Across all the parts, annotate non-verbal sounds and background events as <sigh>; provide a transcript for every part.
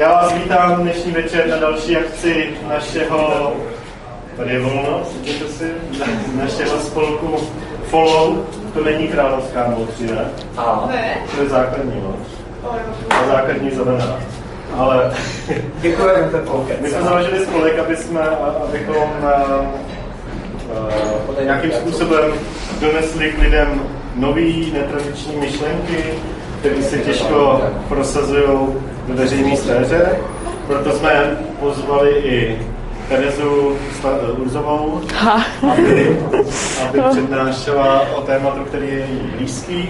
Já vás vítám dnešní večer na další akci našeho, tady je volno, si, našeho spolku Follow. To není královská moc, ne? A. Ne. To je základní moc. A základní zelená. Ale Děkujeme, Pepo. My jsme založili spolek, aby jsme, abychom uh, uh, nějakým způsobem donesli k lidem nový netradiční myšlenky, které se těžko prosazují ve veřejné sféře. Proto jsme pozvali i Terezu Urzovou, aby, aby přednášela o tématu, který je jí blízký,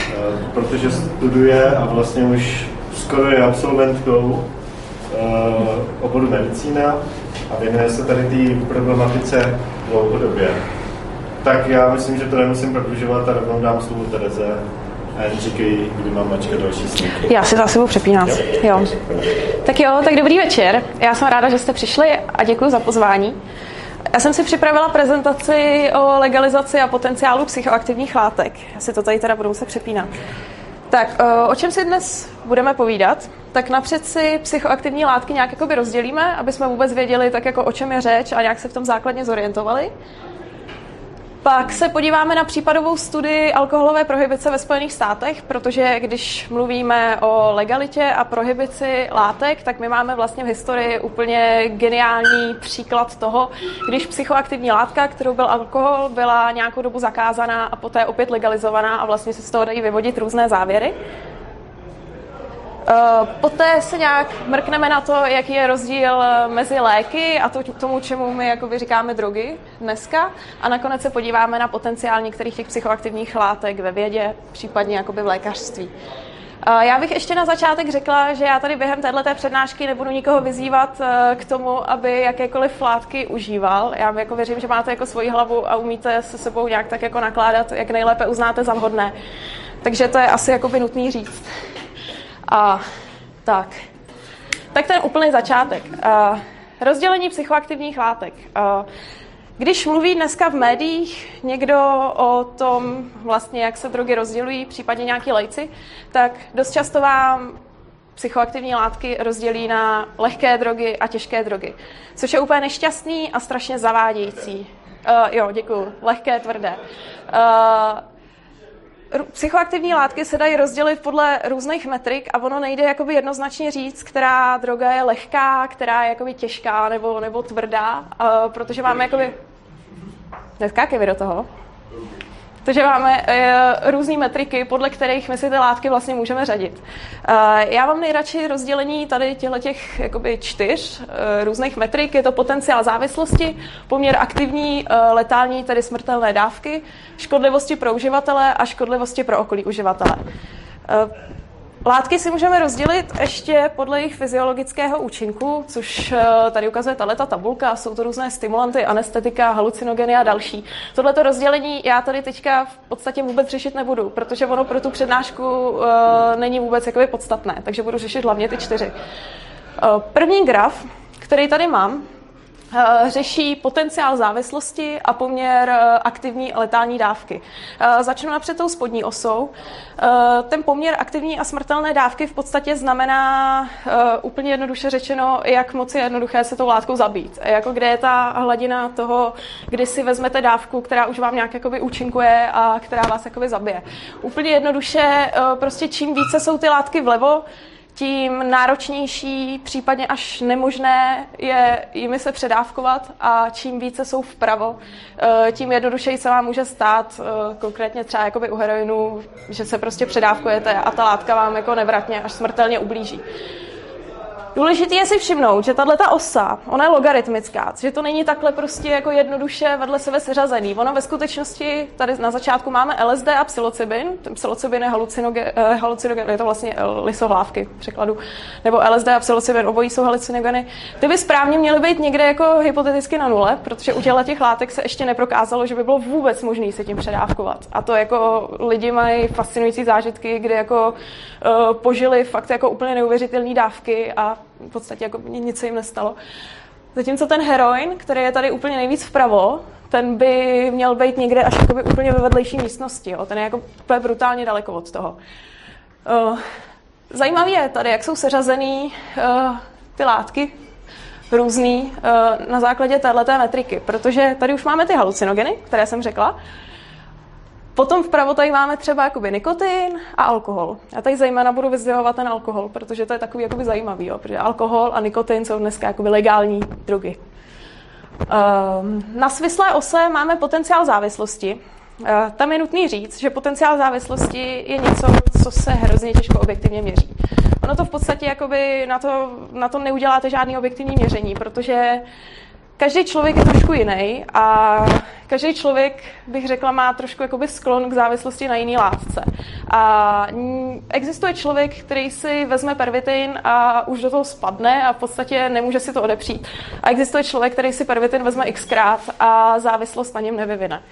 eh, protože studuje a vlastně už skoro je absolventkou eh, oboru medicína a věnuje se tady té problematice dlouhodobě. Tak já myslím, že to nemusím prodlužovat a rovnou dám slovo Tereze a jen říkej, kdy mám mačka další. Já si zase budu přepínat. Jo. jo. Tak jo, tak dobrý večer. Já jsem ráda, že jste přišli a děkuji za pozvání. Já jsem si připravila prezentaci o legalizaci a potenciálu psychoaktivních látek. Já si to tady teda budu muset přepínat. Tak, o čem si dnes budeme povídat? Tak napřed si psychoaktivní látky nějak jakoby rozdělíme, aby jsme vůbec věděli, tak jako o čem je řeč a nějak se v tom základně zorientovali. Pak se podíváme na případovou studii alkoholové prohibice ve Spojených státech, protože když mluvíme o legalitě a prohibici látek, tak my máme vlastně v historii úplně geniální příklad toho, když psychoaktivní látka, kterou byl alkohol, byla nějakou dobu zakázaná a poté opět legalizovaná a vlastně se z toho dají vyvodit různé závěry. Eh, poté se nějak mrkneme na to, jaký je rozdíl eh, mezi léky a to, tomu, čemu my jakoby říkáme drogy dneska. A nakonec se podíváme na potenciál některých těch psychoaktivních látek ve vědě, případně jakoby v lékařství. Eh, já bych ještě na začátek řekla, že já tady během této přednášky nebudu nikoho vyzývat k tomu, aby jakékoliv látky užíval. Já jako věřím, že máte jako svoji hlavu a umíte se sebou nějak tak jako nakládat, jak nejlépe uznáte za vhodné. Takže to je asi jakoby nutný říct. A tak. Tak ten úplný začátek. Uh, rozdělení psychoaktivních látek. Uh, když mluví dneska v médiích někdo o tom, vlastně, jak se drogy rozdělují, případně nějaký lejci, tak dost často vám psychoaktivní látky rozdělí na lehké drogy a těžké drogy, což je úplně nešťastný a strašně zavádějící. Uh, jo, děkuji. Lehké, tvrdé. Uh, psychoaktivní látky se dají rozdělit podle různých metrik a ono nejde jakoby jednoznačně říct, která droga je lehká, která je jakoby těžká nebo, nebo tvrdá, uh, protože máme jakoby... Neskákej do toho. Takže máme uh, různé metriky, podle kterých my si ty látky vlastně můžeme řadit. Uh, já mám nejradši rozdělení tady těchto těch čtyř uh, různých metrik. Je to potenciál závislosti, poměr aktivní, uh, letální, tedy smrtelné dávky, škodlivosti pro uživatele a škodlivosti pro okolí uživatele. Uh, Látky si můžeme rozdělit ještě podle jejich fyziologického účinku, což eh, tady ukazuje tato tabulka. Jsou to různé stimulanty, anestetika, halucinogeny a další. Tohleto rozdělení já tady teďka v podstatě vůbec řešit nebudu, protože ono pro tu přednášku uh, není vůbec jakoby podstatné, takže budu řešit hlavně ty čtyři. Uh, první graf, který tady mám, řeší potenciál závislosti a poměr eh, aktivní a letální dávky. Eh, začnu napřed tou spodní osou. Ten poměr aktivní a smrtelné dávky v podstatě znamená úplně jednoduše řečeno, jak moc je jednoduché se tou látkou zabít. Jako kde je ta hladina toho, kdy si vezmete dávku, která už vám nějak jakoby účinkuje a která vás jakoby zabije. Úplně jednoduše, prostě čím více jsou ty látky vlevo, tím náročnější, případně až nemožné je jimi se předávkovat a čím více jsou vpravo, eh, tím jednodušeji se vám může stát, eh, konkrétně třeba jakoby u heroinu, že se prostě předávkujete a ta látka vám jako nevratně až smrtelně ublíží. Důležité je si všimnout, že tahle ta osa, ona je logaritmická, že to není takhle prostě jako jednoduše vedle sebe seřazený. Ono ve skutečnosti, tady na začátku máme LSD a psilocybin. Ten psilocybin je halucinogen, eh, halucinogen je to vlastně eh, lisohlávky překladu, nebo LSD a psilocybin, obojí jsou halucinogeny. Ty by správně měly být někde jako hypoteticky na nule, protože u těchto těch látek se ještě neprokázalo, že by bylo vůbec možné se tím předávkovat. A to jako lidi mají fascinující zážitky, kde jako požili fakt jako úplně neuvěřitelné dávky a v podstatě jako nic se jim nestalo. Zatímco ten heroin, který je tady úplně nejvíc vpravo, ten by měl být někde až jakoby úplně ve vedlejší místnosti. Jo. Ten je jako úplně brutálně daleko od toho. Uh, Zajímavé je tady, jak jsou seřazený uh, ty látky různý na základě této metriky, protože tady už máme ty halucinogeny, které jsem řekla, Potom vpravo tady máme třeba jakoby nikotin a alkohol. Já tady zejména budu vyzdvihovat ten alkohol, protože to je takový jakoby zajímavý, jo, protože alkohol a nikotin jsou dneska jakoby legální drogy. Um, na svislé ose máme potenciál závislosti. Uh, tam je nutný říct, že potenciál závislosti je něco, co se hrozně těžko objektivně měří. Ono to v podstatě jakoby na to, na to neuděláte žádný objektivní měření, protože každý člověk je trošku jiný a každý člověk, bych řekla, má trošku jakoby sklon k závislosti na jiný látce. A existuje člověk, který si vezme pervitin a už do toho spadne a v podstatě nemůže si to odepřít. A existuje člověk, který si pervitin vezme xkrát a závislost na něm nevyvine.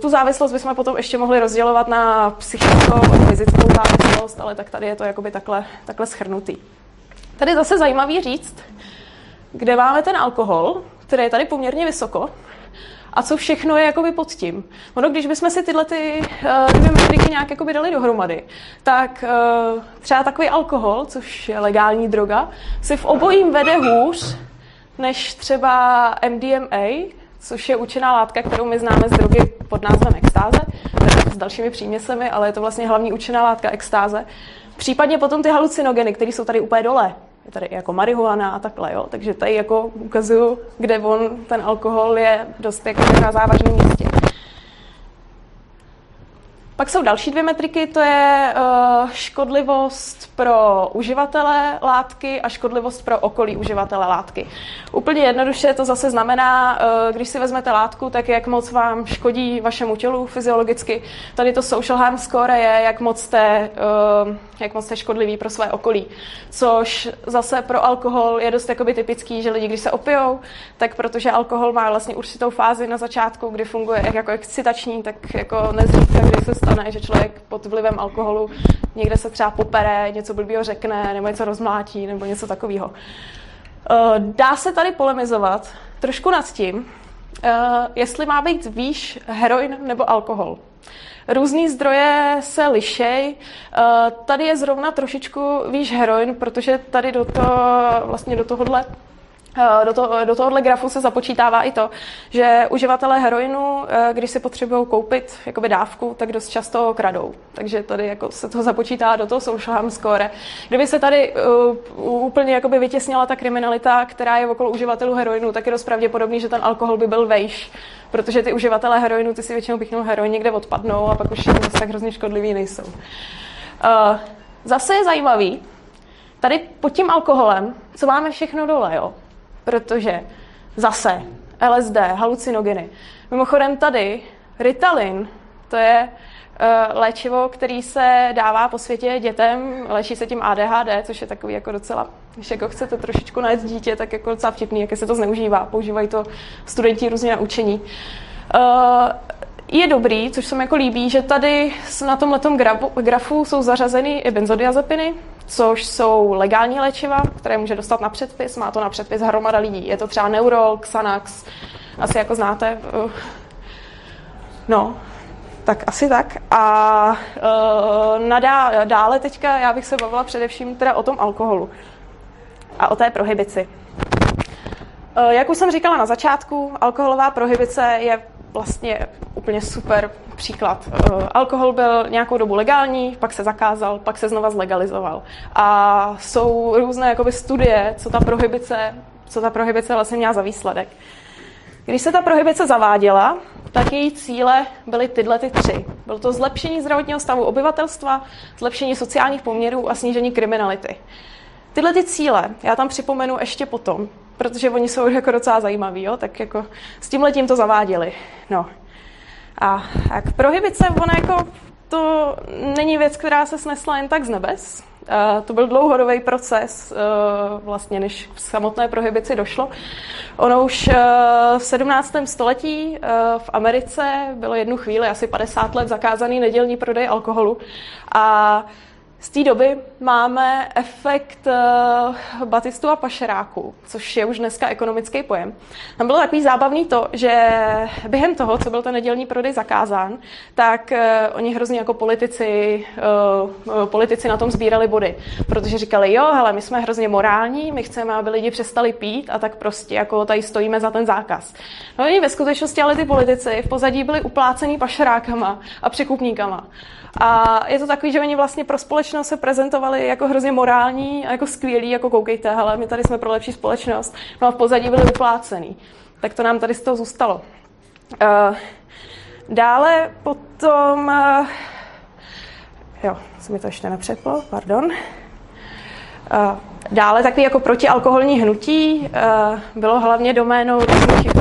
Tu závislost bychom potom ještě mohli rozdělovat na psychickou a fyzickou závislost, ale tak tady je to jakoby takhle, takhle schrnutý. Tady zase zajímavý říct, kde máme ten alkohol, který je tady poměrně vysoko, a co všechno je jakoby pod tím. Ono, když bychom si tyhle ty, uh, dvě metriky nějak jakoby dali dohromady, tak uh, třeba takový alkohol, což je legální droga, si v obojím vede hůř než třeba MDMA, což je účinná látka, kterou my známe z drogy pod názvem extáze, s dalšími příměsemi, ale je to vlastně hlavní účinná látka extáze. Případně potom ty halucinogeny, které jsou tady úplně dole, je tady jako marihuana a takhle, jo. Takže tady jako ukazuju, kde on, ten alkohol je dost jako na závažném místě. Pak jsou další dvě metriky, to je uh, škodlivost pro uživatele látky a škodlivost pro okolí uživatele látky. Úplně jednoduše to zase znamená, uh, když si vezmete látku, tak jak moc vám škodí vašemu tělu fyziologicky. Tady to social harm score je, jak moc jste, uh, jak moc jste škodlivý pro své okolí. Což zase pro alkohol je dost jakoby typický, že lidi, když se opijou, tak protože alkohol má vlastně určitou fázi na začátku, kdy funguje jako excitační, tak jako nezřídka, kdy se stane, že člověk pod vlivem alkoholu někde se třeba popere, něco blbýho řekne, nebo něco rozmlátí, nebo něco takového. Eh, dá se tady polemizovat trošku nad tím, eh, jestli má být výš heroin nebo alkohol. Různý zdroje se lišej. Eh, tady je zrovna trošičku výš heroin, protože tady do, to, vlastně do tohohle do, to, do tohohle grafu se započítává i to, že uživatelé heroinu, eh, když si potřebují koupit jakoby dávku, tak dost často kradou. Takže tady jako se to započítá do toho social harm score. Kdyby se tady uh, úplně jakoby vytěsnila ta kriminalita, která je okolo uživatelů heroinu, tak je dost pravděpodobný, že ten alkohol by byl vejš, protože ty uživatelé heroinu, ty si většinou píchnou heroin někde odpadnou a pak už zase tak hrozně škodliví nejsou. Uh, zase je zajímavý, tady pod tím alkoholem, co máme všechno dole, jo? Protože zase LSD, halucinogeny. Mimochodem tady Ritalin, to je uh, léčivo, který se dává po světě dětem, léčí se tím ADHD, což je takový jako docela, když jako chcete trošičku najít dítě, tak jako docela vtipný, jak se to zneužívá. Používají to studenti různě na učení. Uh, je dobrý, což se mi jako líbí, že tady na tomhle grafu jsou zařazeny i benzodiazepiny, což jsou legální léčiva, které může dostat na předpis. Má to na předpis hromada lidí. Je to třeba Neurol, Xanax, asi jako znáte. No, tak asi tak. A uh, nadá, dále teďka já bych se bavila především teda o tom alkoholu a o té prohibici. Uh, jak už jsem říkala na začátku, alkoholová prohibice je vlastně úplně super příklad. Uh, alkohol byl nějakou dobu legální, pak se zakázal, pak se znova zlegalizoval. A jsou různé jakoby, studie, co ta prohibice, co ta prohibice vlastně měla za výsledek. Když se ta prohibice zaváděla, tak její cíle byly tyhle ty tři. Bylo to zlepšení zdravotního stavu obyvatelstva, zlepšení sociálních poměrů a snížení kriminality. Tyhle ty cíle já tam připomenu ještě potom, protože oni jsou jako docela zajímaví, jo? tak jako s tím letím to zaváděli. No. A jak prohibice, ono jako to není věc, která se snesla jen tak z nebes. Uh, to byl dlouhodobý proces, uh, vlastně, než k samotné prohibici došlo. Ono už uh, v 17. století v Americe bylo jednu chvíli, asi 50 let, zakázaný nedělní prodej alkoholu. A Z té doby máme efekt uh, Batistu a pašeráku, což je už dneska ekonomický pojem. Tam bylo takový zábavný to, že během toho, co byl ten nedělní prodej zakázán, tak uh, oni hrozně jako politici, uh, politici na tom sbírali body, protože říkali, jo, hele, my jsme hrozně morální, my chceme, aby lidi přestali pít a tak prostě jako tady stojíme za ten zákaz. No oni ve skutečnosti ale ty politici v pozadí byli uplácený pašerákama a překupníkama. A je to takový, že oni vlastně pro společnost se prezentovali jako hrozně morální a jako skvělí, jako koukejte, hele, my tady jsme pro lepší společnost. No a v pozadí byli uplácený. Tak to nám tady z toho zůstalo. Uh, dále potom... Uh, jo, se mi to ještě nepřeplo, pardon. Uh, dále takový jako protialkoholní hnutí uh, bylo hlavně doménou různých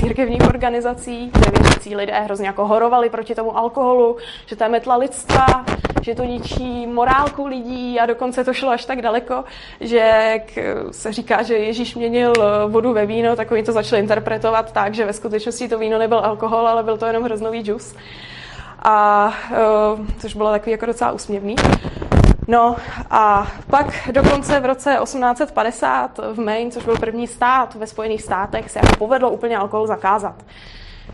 církevních organizací, kde věřící lidé hrozně jako horovali proti tomu alkoholu, že to je metla lidstva, že to ničí morálku lidí a dokonce to šlo až tak daleko, že se říká, že Ježíš měnil vodu ve víno, tak oni to začali interpretovat tak, že ve skutečnosti to víno nebyl alkohol, ale byl to jenom hroznový džus. A uh, což bylo takový jako docela úsměvný. No a pak dokonce v roce 1850 v Maine, což byl první stát ve Spojených státech, se jako povedlo úplně alkohol zakázat.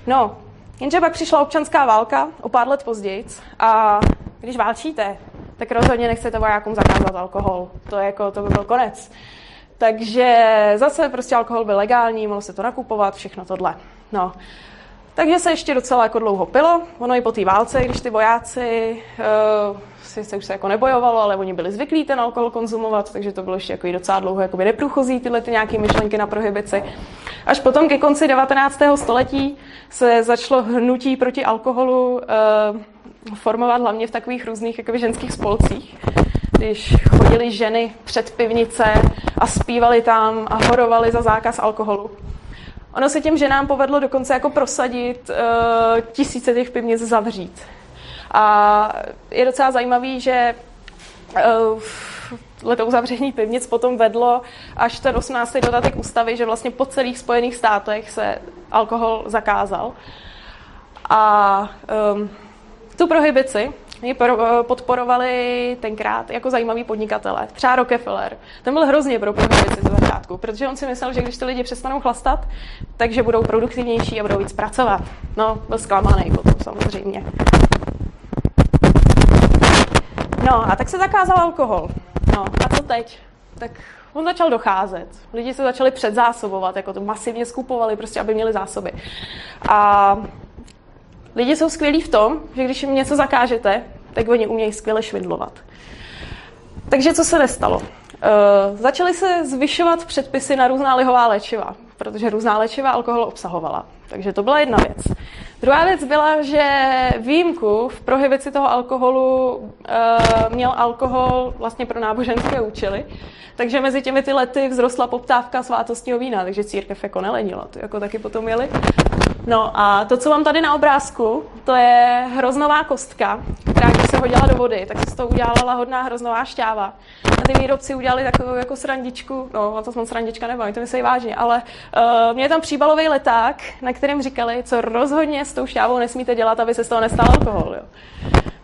No, jenže pak přišla občanská válka o pár let později a když válčíte, tak rozhodně nechcete vojákům zakázat alkohol. To, je jako, to by byl konec. Takže zase prostě alkohol byl legální, mohlo se to nakupovat, všechno tohle. No. Takže se ještě docela jako dlouho pilo. Ono i po té válce, když ty vojáci uh, si se už se jako nebojovalo, ale oni byli zvyklí ten alkohol konzumovat, takže to bylo ještě jako docela dlouho jakoby neprůchozí tyhle ty nějaké myšlenky na prohibici. Až potom ke konci 19. století se začalo hnutí proti alkoholu uh, formovat hlavně v takových různých jakoby ženských spolcích když chodili ženy před pivnice a zpívali tam a horovali za zákaz alkoholu. Ono se těm ženám povedlo dokonce jako prosadit uh, tisíce těch pivnic zavřít. A je docela zajímavý, že uh, leto uzavření pivnic potom vedlo až ten 18. dodatek ústavy, že vlastně po celých Spojených státech se alkohol zakázal. A um, tu prohibici ji podporovali tenkrát jako zajímaví podnikatele. Třeba Rockefeller. Ten byl hrozně pro prohibici z začátku, protože on si myslel, že když ty lidi přestanou chlastat, takže budou produktivnější a budou víc pracovat. No, byl zklamaný potom samozřejmě. No a tak se zakázal alkohol. No a co teď? Tak on začal docházet. Lidi se začali předzásobovat, jako to masivně skupovali, prostě, aby měli zásoby. A lidi jsou skvělí v tom, že když jim něco zakážete, tak oni umějí skvěle švindlovat. Takže co se nestalo? Uh, začaly se zvyšovat předpisy na různá lihová léčiva, protože různá léčiva alkohol obsahovala. Takže to byla jedna věc. Druhá věc byla, že výjimku v prohibici toho alkoholu uh, měl alkohol vlastně pro náboženské účely. Takže mezi těmi ty lety vzrostla poptávka svátostního vína, takže církev jako nelenila, to jako taky potom měli. No a to, co mám tady na obrázku, to je hroznová kostka, která se hodila do vody, tak se z toho udělala lahodná hroznová šťáva. A ty výrobci udělali takovou jako srandičku, no to moc srandička nebo, to myslí vážně, ale uh, mě tam příbalový leták, na kterém říkali, co rozhodně s tou šťávou nesmíte dělat, aby se z toho nestal alkohol. Jo.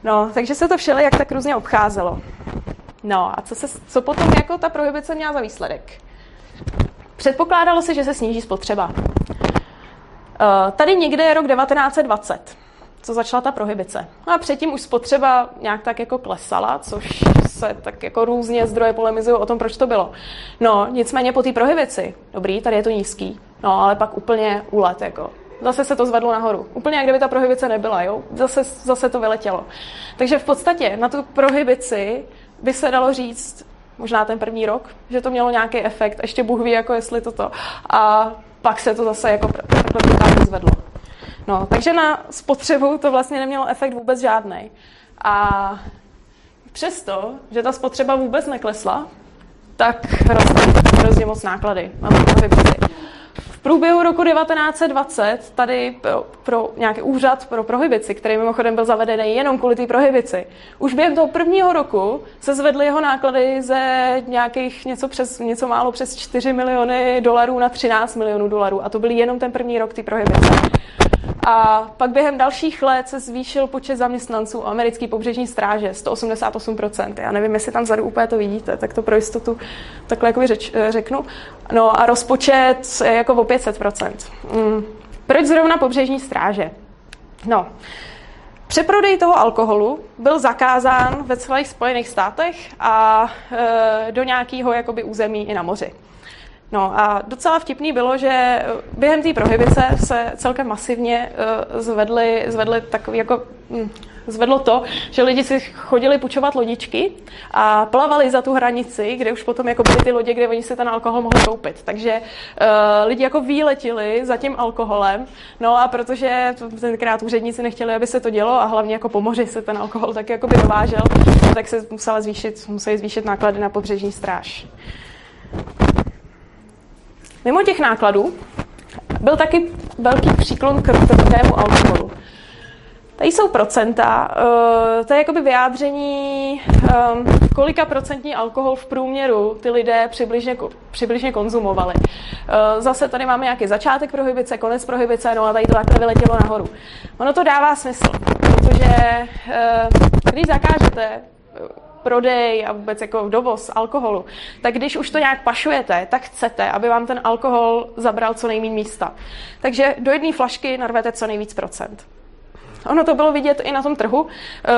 No, takže se to všeli jak tak různě obcházelo. No a co, se, co potom jako ta prohibice měla za výsledek? Předpokládalo se, že se sníží spotřeba. Eh, tady někde je rok 1920, co začala ta prohibice. No a předtím už spotřeba nějak tak jako klesala, což se tak jako různě zdroje polemizují o tom, proč to bylo. No, nicméně po té prohibici, dobrý, tady je to nízký, no ale pak úplně úlet, jako. Zase se to zvedlo nahoru. Úplně jak kdyby ta prohibice nebyla, jo? Zase, zase to vyletělo. Takže v podstatě na tu prohibici by se dalo říct, možná ten první rok, že to mělo nějaký efekt, ještě Bůh ví, jako jestli toto. A pak se to zase jako takhle zvedlo. No, takže na spotřebu to vlastně nemělo efekt vůbec žádný. A přesto, že ta spotřeba vůbec neklesla, tak rostly hrozně moc náklady na prohibici. Průběhu roku 1920 tady pro, pro nějaký úřad pro prohibici, který mimochodem byl zavedený jenom kvůli té prohibici, už během toho prvního roku se zvedly jeho náklady ze nějakých něco, přes, něco málo přes 4 miliony dolarů na 13 milionů dolarů. A to byl jenom ten první rok té prohibice. A pak během dalších let se zvýšil počet zaměstnanců americké pobřežní stráže, 188%. Já nevím, jestli tam vzadu úplně to vidíte, tak to pro jistotu takhle řeč, řeknu. No a rozpočet jako o 500%. Mm. Proč zrovna pobřežní stráže? No, Přeprodej toho alkoholu byl zakázán ve celých Spojených státech a e, do nějakého jakoby území i na moři. No a docela vtipný bylo, že během té prohibice se celkem masivně uh, zvedly, zvedly takový jako hm, zvedlo to, že lidi si chodili půjčovat lodičky a plavali za tu hranici, kde už potom jako byly ty lodě, kde oni si ten alkohol mohli koupit. Takže uh, lidi jako výletili za tím alkoholem, no a protože tenkrát úředníci nechtěli, aby se to dělo a hlavně jako po moři se ten alkohol tak jako by dovážel, tak se musela zvýšit, museli zvýšit náklady na pobřežní stráž. Mimo těch nákladů byl taky velký příklon k tvrdému alkoholu. Tady jsou procenta, uh, to je jakoby vyjádření, um, kolika procentní alkohol v průměru ty lidé přibližně, přibližně konzumovali. Uh, zase tady máme nějaký začátek prohybice, konec prohybice, no a tady to takhle vyletělo nahoru. Ono to dává smysl, protože když zakážete prodej a vůbec jako dovoz alkoholu, tak když už to nějak pašujete, tak chcete, aby vám ten alkohol zabral co nejméně místa. Takže do jedné flašky narvete co nejvíc procent. Ono to bylo vidět i na tom trhu. Eh,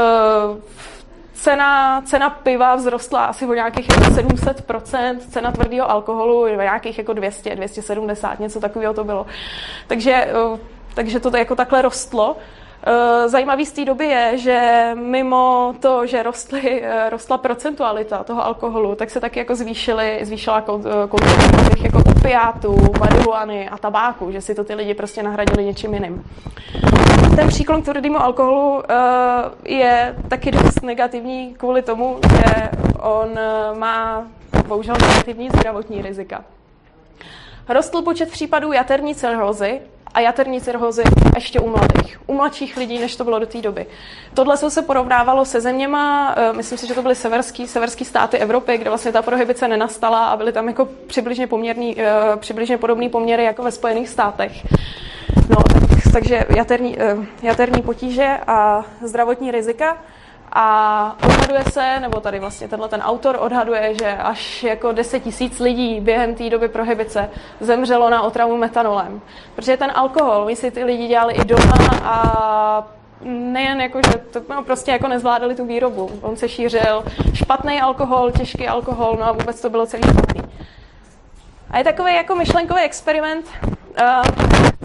cena, cena piva vzrostla asi o nějakých 700%, cena tvrdého alkoholu o nějakých jako 200, 270, něco takového to bylo. Takže, eh, takže to jako takhle rostlo. Eh, zajímavý z té doby je, že mimo to, že rostly, eh, rostla procentualita toho alkoholu, tak se taky jako zvýšily, zvýšila eh, konzum těch jako opiátů, marihuany a tabáku, že si to ty lidi prostě nahradili něčím jiným. Ten příklon k tvrdému alkoholu je taky dost negativní kvůli tomu, že on má bohužel negativní zdravotní rizika. Rostl počet případů jaterní cirhózy a jaterní cirhózy ještě u mladých, u mladších lidí, než to bylo do té doby. Tohle se porovnávalo se zeměma, eh, myslím si, že to byly severský, severský státy Evropy, kde vlastně ta prohibice nenastala a byly tam jako přibližně, poměrný, eh, přibližně podobné poměry jako ve Spojených státech. No, tak, takže jaterní, eh, jaterní potíže a zdravotní rizika. A odhaduje se, nebo tady vlastně tenhle ten autor odhaduje, že až jako 10 tisíc lidí během té doby prohibice zemřelo na otravu metanolem. Protože ten alkohol, my si ty lidi dělali i doma a nejen jako, že to no, prostě jako nezvládali tu výrobu. On se šířil špatný alkohol, těžký alkohol, no a vůbec to bylo celý špatný. A je takový jako myšlenkový experiment, uh,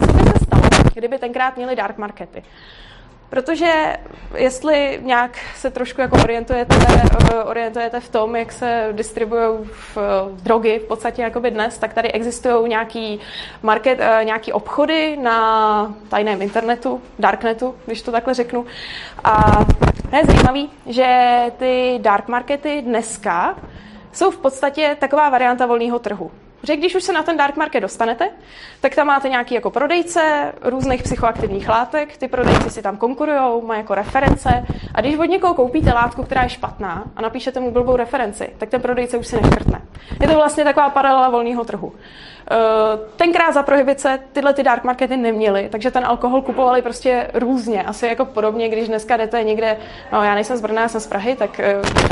co by se stalo, kdyby tenkrát měli dark markety. Protože jestli nějak se trošku jako orientujete, eh, orientujete v tom, jak se distribuují v drogy v podstatě jakoby dnes, tak tady existují nějaký market, eh, nějaký obchody na tajném internetu, darknetu, když to takhle řeknu. A je zajímavé, že ty dark markety dneska jsou v podstatě taková varianta volného trhu. Že když už se na ten dark market dostanete, tak tam máte nějaký jako prodejce různých psychoaktivních látek, ty prodejci si tam konkurují, mají jako reference a když od někoho koupíte látku, která je špatná a napíšete mu blbou referenci, tak ten prodejce už si neškrtne. Je to vlastně taková paralela volného trhu. Eh, tenkrát za prohibice tyhle ty dark markety neměly, takže ten alkohol kupovali prostě různě. Asi jako podobně, když dneska jdete někde, no já nejsem z Brna, já jsem z Prahy, tak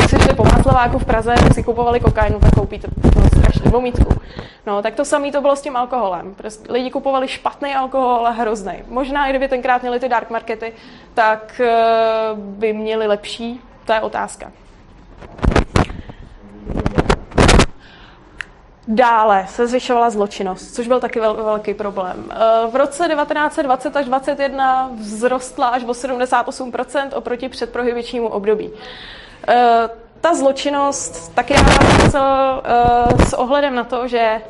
si šli po Máclaváku v Praze, si kupovali kokainu, tak koupíte no, strašně vomítku. No, tak to samé to bylo s tím alkoholem. Prostě lidi kupovali špatný alkohol a hrozný. Možná i kdyby tenkrát měli ty dark markety, tak eh, by měli lepší, to je otázka. Dále se zvyšovala zločinnost, což byl taky vel, velký problém. Eh, v roce 1920 až 2021 vzrostla až o 78% oproti předprohibičnímu období. Ta zločinnost taky dává smysl uh, s ohledem na to, že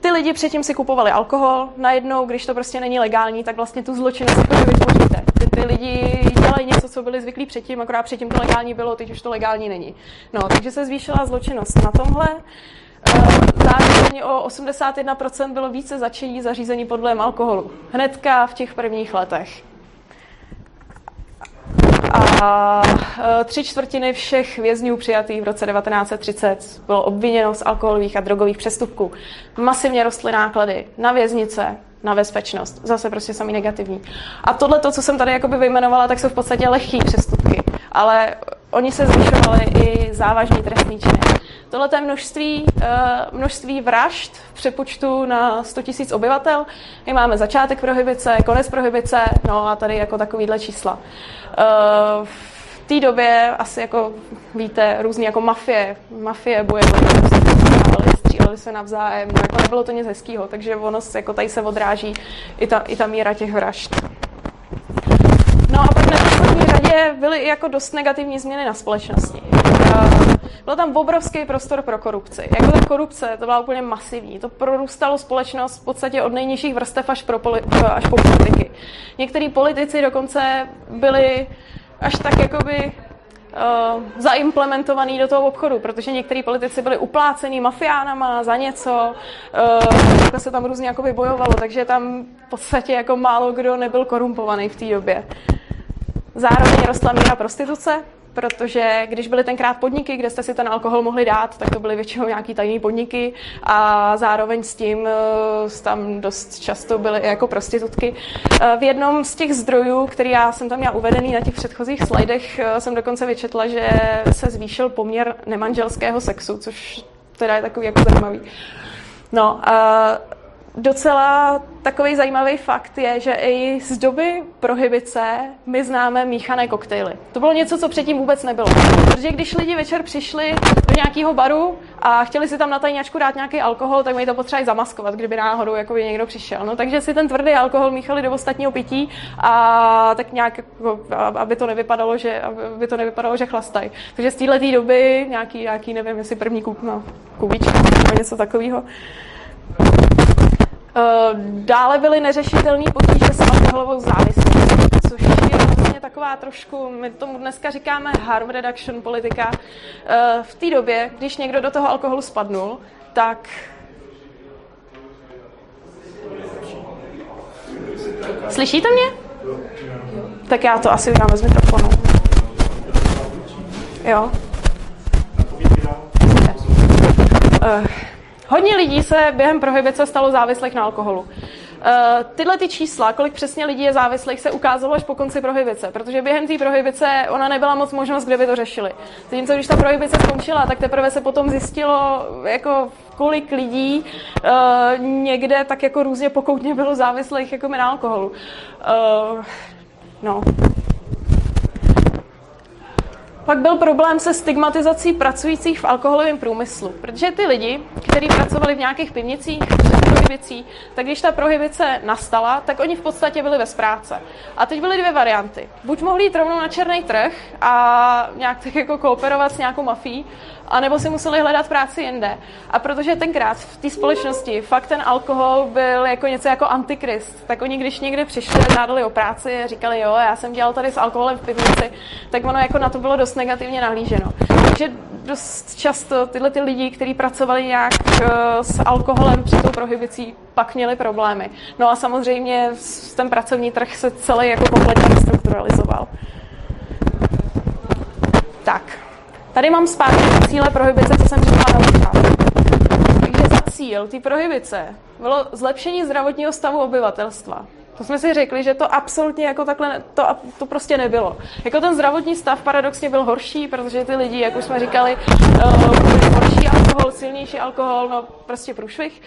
ty lidi předtím si kupovali alkohol, najednou, když to prostě není legální, tak vlastně tu zločinnost jako vytvoříte. Ty, ty lidi dělají něco, co byli zvyklí předtím, akorát předtím to legální bylo, teď už to legální není. No, takže se zvýšila zločinnost na tomhle. Eh, zároveň o 81% bylo více začení zařízení podle alkoholu. Hnedka v těch prvních letech. A e, tři čtvrtiny všech vězňů přijatých v roce 1930 bylo obviněno z alkoholových a drogových přestupků. Masivně rostly náklady na věznice, na bezpečnost. Zase prostě samý negativní. A tohle, to, co jsem tady jakoby vyjmenovala, tak jsou v podstatě lehké přestupky. Ale oni se zvyšovali i závažný trestný činy. Tohle je množství, eh, množství vražd v přepočtu na 100 000 obyvatel. My máme začátek prohybice, konec prohybice, no a tady jako takovýhle čísla. Eh, v té době asi jako víte, různý jako mafie, mafie bojovali, stříleli se navzájem, no jako nebylo to nic hezkého, takže ono jako tady se odráží i ta, i ta míra těch vražd. No a pak na poslední řadě byly i jako dost negativní změny na společnosti. Byl tam obrovský prostor pro korupci. Jako ta korupce, to byla úplně masivní. To prorůstalo společnost v podstatě od nejnižších vrstev až, pro poli- až po politiky. Některý politici dokonce byli až tak jakoby uh, zaimplementovaný do toho obchodu, protože některý politici byli uplácený mafiánama za něco, uh, se tam různě jako bojovalo, takže tam v podstatě jako málo kdo nebyl korumpovaný v té době. Zároveň rostla míra prostituce, protože když byly tenkrát podniky, kde jste si ten alkohol mohli dát, tak to byly většinou nějaký tajný podniky a zároveň s tím uh, tam dost často byly jako prostitutky. Uh, v jednom z těch zdrojů, který já jsem tam měla uvedený na těch předchozích slajdech, uh, jsem dokonce vyčetla, že se zvýšil poměr nemanželského sexu, což teda je takový jako zajímavý. No, uh, Docela takový zajímavý fakt je, že i z doby prohybice my známe míchané koktejly. To bylo něco, co předtím vůbec nebylo. Protože když lidi večer přišli do nějakého baru a chtěli si tam na tajňačku dát nějaký alkohol, tak mi to potřebovali zamaskovat, kdyby náhodou jako by někdo přišel. No, takže si ten tvrdý alkohol míchali do ostatního pití a tak nějak, jako, aby to nevypadalo, že, aby to nevypadalo, že chlastají. Takže z této doby nějaký, nějaký, nevím, jestli první kup, no, kubička nebo něco takového. Eh, dále byly neřešitelné potíže s alkoholovou závislostí, což je vlastně taková trošku, my tomu dneska říkáme harm reduction politika. Eh, v té době, když někdo do toho alkoholu spadnul, tak Slyšíte mě? Tak já to asi udělám bez mikrofonu. Jo. Uh. Hodně lidí se během prohybice stalo závislých na alkoholu. Uh, tyhle ty čísla, kolik přesně lidí je závislých, se ukázalo až po konci prohybice, protože během té prohybice ona nebyla moc možnost, kde by to řešili. Zatímco když ta prohybice skončila, tak teprve se potom zjistilo, jako kolik lidí uh, někde tak jako různě pokoutně bylo závislých jako na alkoholu. Uh, no, pak byl problém se stigmatizací pracujících v alkoholovém průmyslu, protože ty lidi, kteří pracovali v nějakých pivnicích, prohibicí, tak když ta prohibice nastala, tak oni v podstatě byli bez práce. A teď byly dvě varianty. Buď mohli jít rovnou na černý trh a nějak tak jako kooperovat s nějakou mafií, anebo si museli hledat práci jinde. A protože tenkrát v té společnosti fakt ten alkohol byl jako něco jako antikrist, tak oni když někde přišli a žádali o práci a říkali, jo, já jsem dělal tady s alkoholem v pivnici, tak ono jako na to bylo dost negativně nahlíženo. Takže dost často tyhle ty lidi, kteří pracovali nějak uh, s alkoholem před tou prohibicí, pak měli problémy. No a samozřejmě ten pracovní trh se celý jako kompletně restrukturalizoval. Tak, Tady mám zpátky cíle prohybice, co jsem říkala na začátku. Takže za cíl té prohybice bylo zlepšení zdravotního stavu obyvatelstva. To jsme si řekli, že to absolutně jako takhle, to, to prostě nebylo. Jako ten zdravotní stav paradoxně byl horší, protože ty lidi, jak už jsme říkali, uh, horší alkohol, silnější alkohol, no prostě průšvih.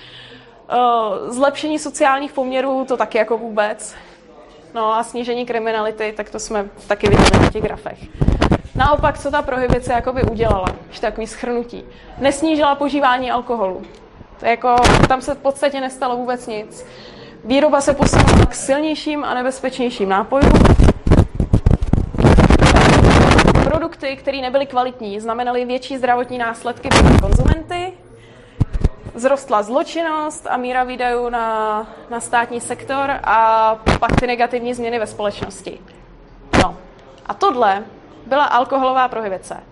Uh, zlepšení sociálních poměrů, to taky jako vůbec. No a snížení kriminality, tak to jsme taky viděli na těch grafech. Naopak, co ta prohibice jakoby udělala, když takový schrnutí. Nesnížila požívání alkoholu. To jako, tam se v podstatě nestalo vůbec nic. Výroba se posunula k silnějším a nebezpečnějším nápojům. Produkty, které nebyly kvalitní, znamenaly větší zdravotní následky pro konzumenty. Zrostla zločinnost a míra výdajů na, na státní sektor a pak ty negativní změny ve společnosti. No. A tohle byla alkoholová prohibice.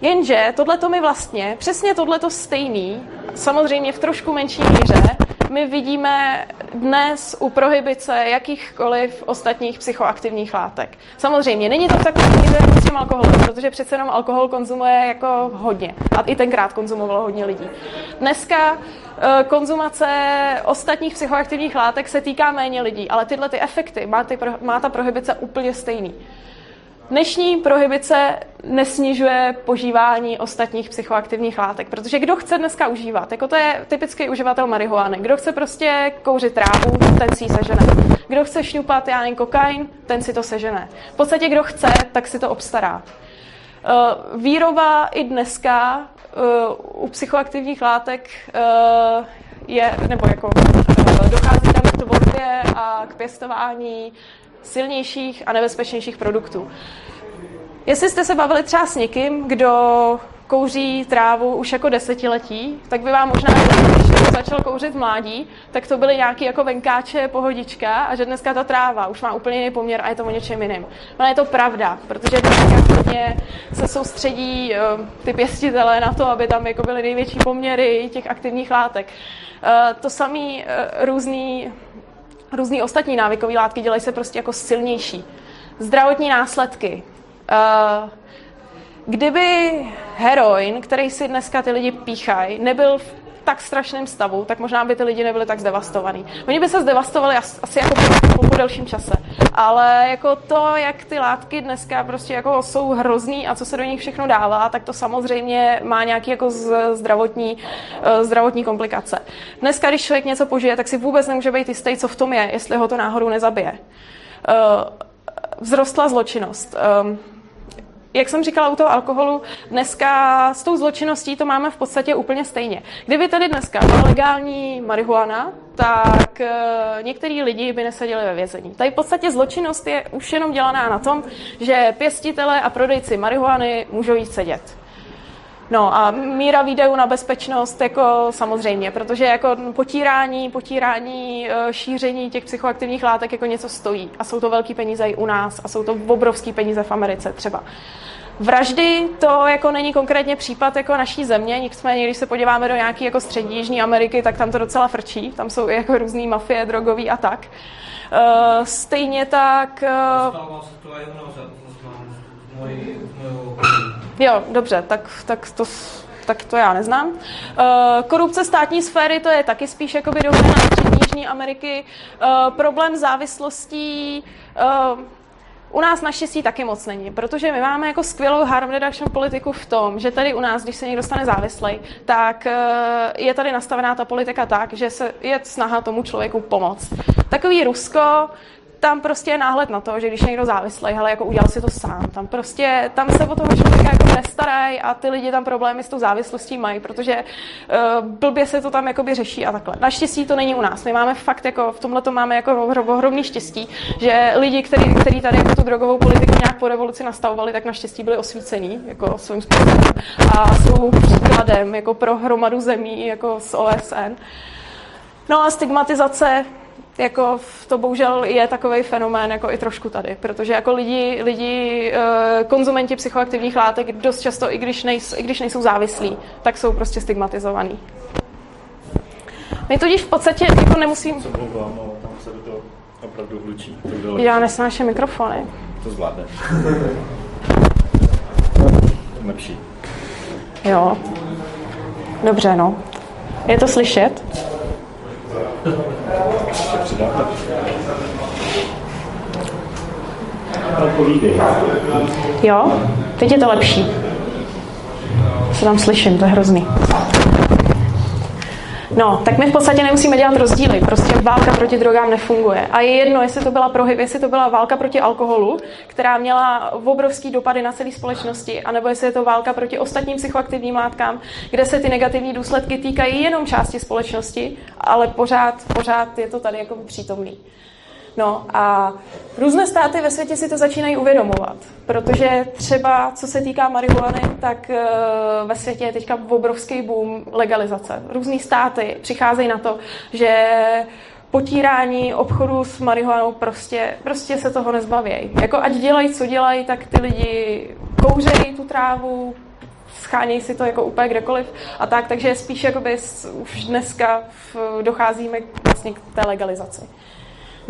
Jenže tohle to mi vlastně, přesně tohle to stejný, samozřejmě v trošku menší míře, my vidíme dnes u prohybice jakýchkoliv ostatních psychoaktivních látek. Samozřejmě, není to takový jako s tím alkoholem, protože přece jenom alkohol konzumuje jako hodně. A i tenkrát konzumovalo hodně lidí. Dneska eh, konzumace ostatních psychoaktivních látek se týká méně lidí, ale tyhle ty efekty má, ty, má ta prohybice úplně stejný. Dnešní prohybice nesnižuje požívání ostatních psychoaktivních látek, protože kdo chce dneska užívat, jako to je typický uživatel marihuany, kdo chce prostě kouřit trávu, ten si ji sežene. Kdo chce šňupat, já nevím, kokain, ten si to sežene. V podstatě kdo chce, tak si to obstará. Eh, výroba i dneska eh, u psychoaktivních látek eh, je, nebo jako dochází tam k tvorbě a k pěstování silnějších a nebezpečnějších produktů. Jestli jste se bavili třeba s někým, kdo kouří trávu už jako desetiletí, tak by vám možná když začal kouřit mládí, tak to byly nějaký jako venkáče, pohodička a že dneska ta tráva už má úplně jiný poměr a je to o něčem jiném. Ale je to pravda, protože dneska hodně se soustředí uh, ty pěstitele na to, aby tam jako byly největší poměry těch aktivních látek. Uh, to samý uh, různý různé ostatní návykové látky dělají se prostě jako silnější. Zdravotní následky. Uh, kdyby heroin, který si dneska ty lidi píchají, nebyl v tak strašném stavu, tak možná by ty lidi nebyli tak zdevastovaní. Oni by se zdevastovali asi jako po, po delším čase. Ale jako to, jak ty látky dneska prostě jako jsou hrozný a co se do nich všechno dává, tak to samozřejmě má nějaký jako zdravotní, eh, zdravotní komplikace. Dneska, když člověk něco požije, tak si vůbec nemůže být jistý, co v tom je, jestli ho to náhodou nezabije. Eh, vzrostla zločinnost. Jak jsem říkala u toho alkoholu, dneska s tou zločinností to máme v podstatě úplně stejně. Kdyby tady dneska byla legální marihuana, tak uh, některý lidi by neseděli ve vězení. Tady v podstatě zločinnost je už jenom dělaná na tom, že pěstitele a prodejci marihuany můžou jít sedět. No a míra výdajů na bezpečnost, jako samozřejmě, protože jako potírání, potírání, eh, šíření těch psychoaktivních látek jako něco stojí. A jsou to velký peníze i u nás a jsou to obrovský peníze v Americe třeba. Vraždy to jako není konkrétně případ jako naší země, nicméně když se podíváme do nějaké jako střední Jižní Ameriky, tak tam to docela frčí, tam jsou i jako různé mafie, drogový a tak. Uh, stejně tak... Uh, Jo, dobře, tak, tak to tak to já neznám. Uh, korupce státní sféry, to je taky spíš jakoby dohoda střední Jižní Ameriky. Uh, problém závislostí, uh, u nás naštěstí taky moc není, protože my máme jako skvělou harm reduction politiku v tom, že tady u nás, když se někdo stane závislý, tak je tady nastavená ta politika tak, že se je snaha tomu člověku pomoct. Takový Rusko, tam prostě je náhled na to, že když je někdo závislý, ale jako udělal si to sám. Tam prostě, tam se o toho člověka jako nestarají a ty lidi tam problémy s tou závislostí mají, protože uh, blbě se to tam jakoby řeší a takhle. Naštěstí to není u nás. My máme fakt jako, v tomhle to máme jako ohromný štěstí, že lidi, kteří který tady jako tu drogovou politiku nějak po revoluci nastavovali, tak naštěstí byli osvícení jako svým způsobem a jsou příkladem jako pro hromadu zemí jako z OSN. No a stigmatizace jako to bohužel je takový fenomén jako i trošku tady, protože jako lidi, lidi eh, konzumenti psychoaktivních látek dost často, i když, nejsou, i když nejsou závislí, tak jsou prostě stigmatizovaní. My tudíž v podstatě jako nemusím... Se mluvám, ale tam se do toho opravdu hlučí. Já nesnáším mikrofony. To zvládne. Lepší. Jo. Dobře, no. Je to slyšet? Přidáte. Povídej. Jo, teď je to lepší. Se tam slyším, to je hrozný. No, tak my v podstatě nemusíme dělat rozdíly. Prostě válka proti drogám nefunguje. A je jedno, jestli to byla prohyb, jestli to byla válka proti alkoholu, která měla obrovský dopady na celé společnosti, anebo jestli je to válka proti ostatním psychoaktivním látkám, kde se ty negativní důsledky týkají jenom části společnosti, ale pořád, pořád je to tady jako přítomný. No a různé státy ve světě si to začínají uvědomovat, protože třeba co se týká marihuany, tak eh, ve světě je teďka obrovský boom legalizace. Různé státy přicházejí na to, že potírání obchodu s marihuanou prostě, prostě se toho nezbavějí. Jako ať dělají, co dělají, tak ty lidi kouřejí tu trávu, schánějí si to jako úplně kdekoliv a tak, takže spíš jakoby už dneska docházíme vlastně k té legalizaci.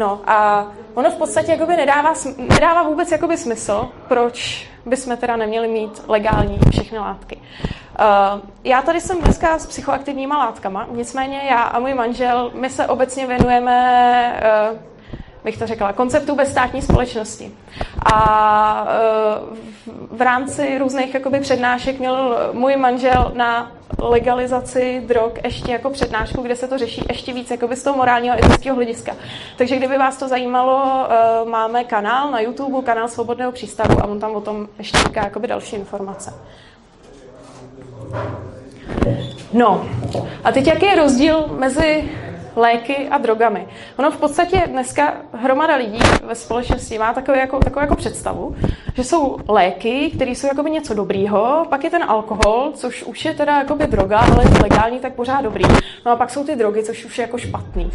No a ono v podstatě jakoby nedává, nedává vůbec jakoby smysl, proč bychom teda neměli mít legální všechny látky. Uh, já tady jsem dneska s psychoaktivníma látkama, nicméně já a můj manžel, my se obecně věnujeme uh, bych to řekla, konceptu bezstátní společnosti. A eh, v rámci různých jakoby, přednášek měl můj manžel na legalizaci drog ještě jako přednášku, kde se to řeší ještě víc jakoby z toho morálního a etického hlediska. Takže kdyby vás to zajímalo, eh, máme kanál na YouTube, kanál Svobodného přístavu a on tam o tom ještě říká jakoby další informace. No, a teď jaký je rozdíl mezi léky a drogami. Ono v podstatě dneska hromada lidí ve společnosti má takovou jako, takovou jako představu, že jsou léky, které jsou jakoby něco dobrýho, pak je ten alkohol, což už je teda jakoby droga, ale je legální, tak pořád dobrý. No a pak jsou ty drogy, což už je jako špatný.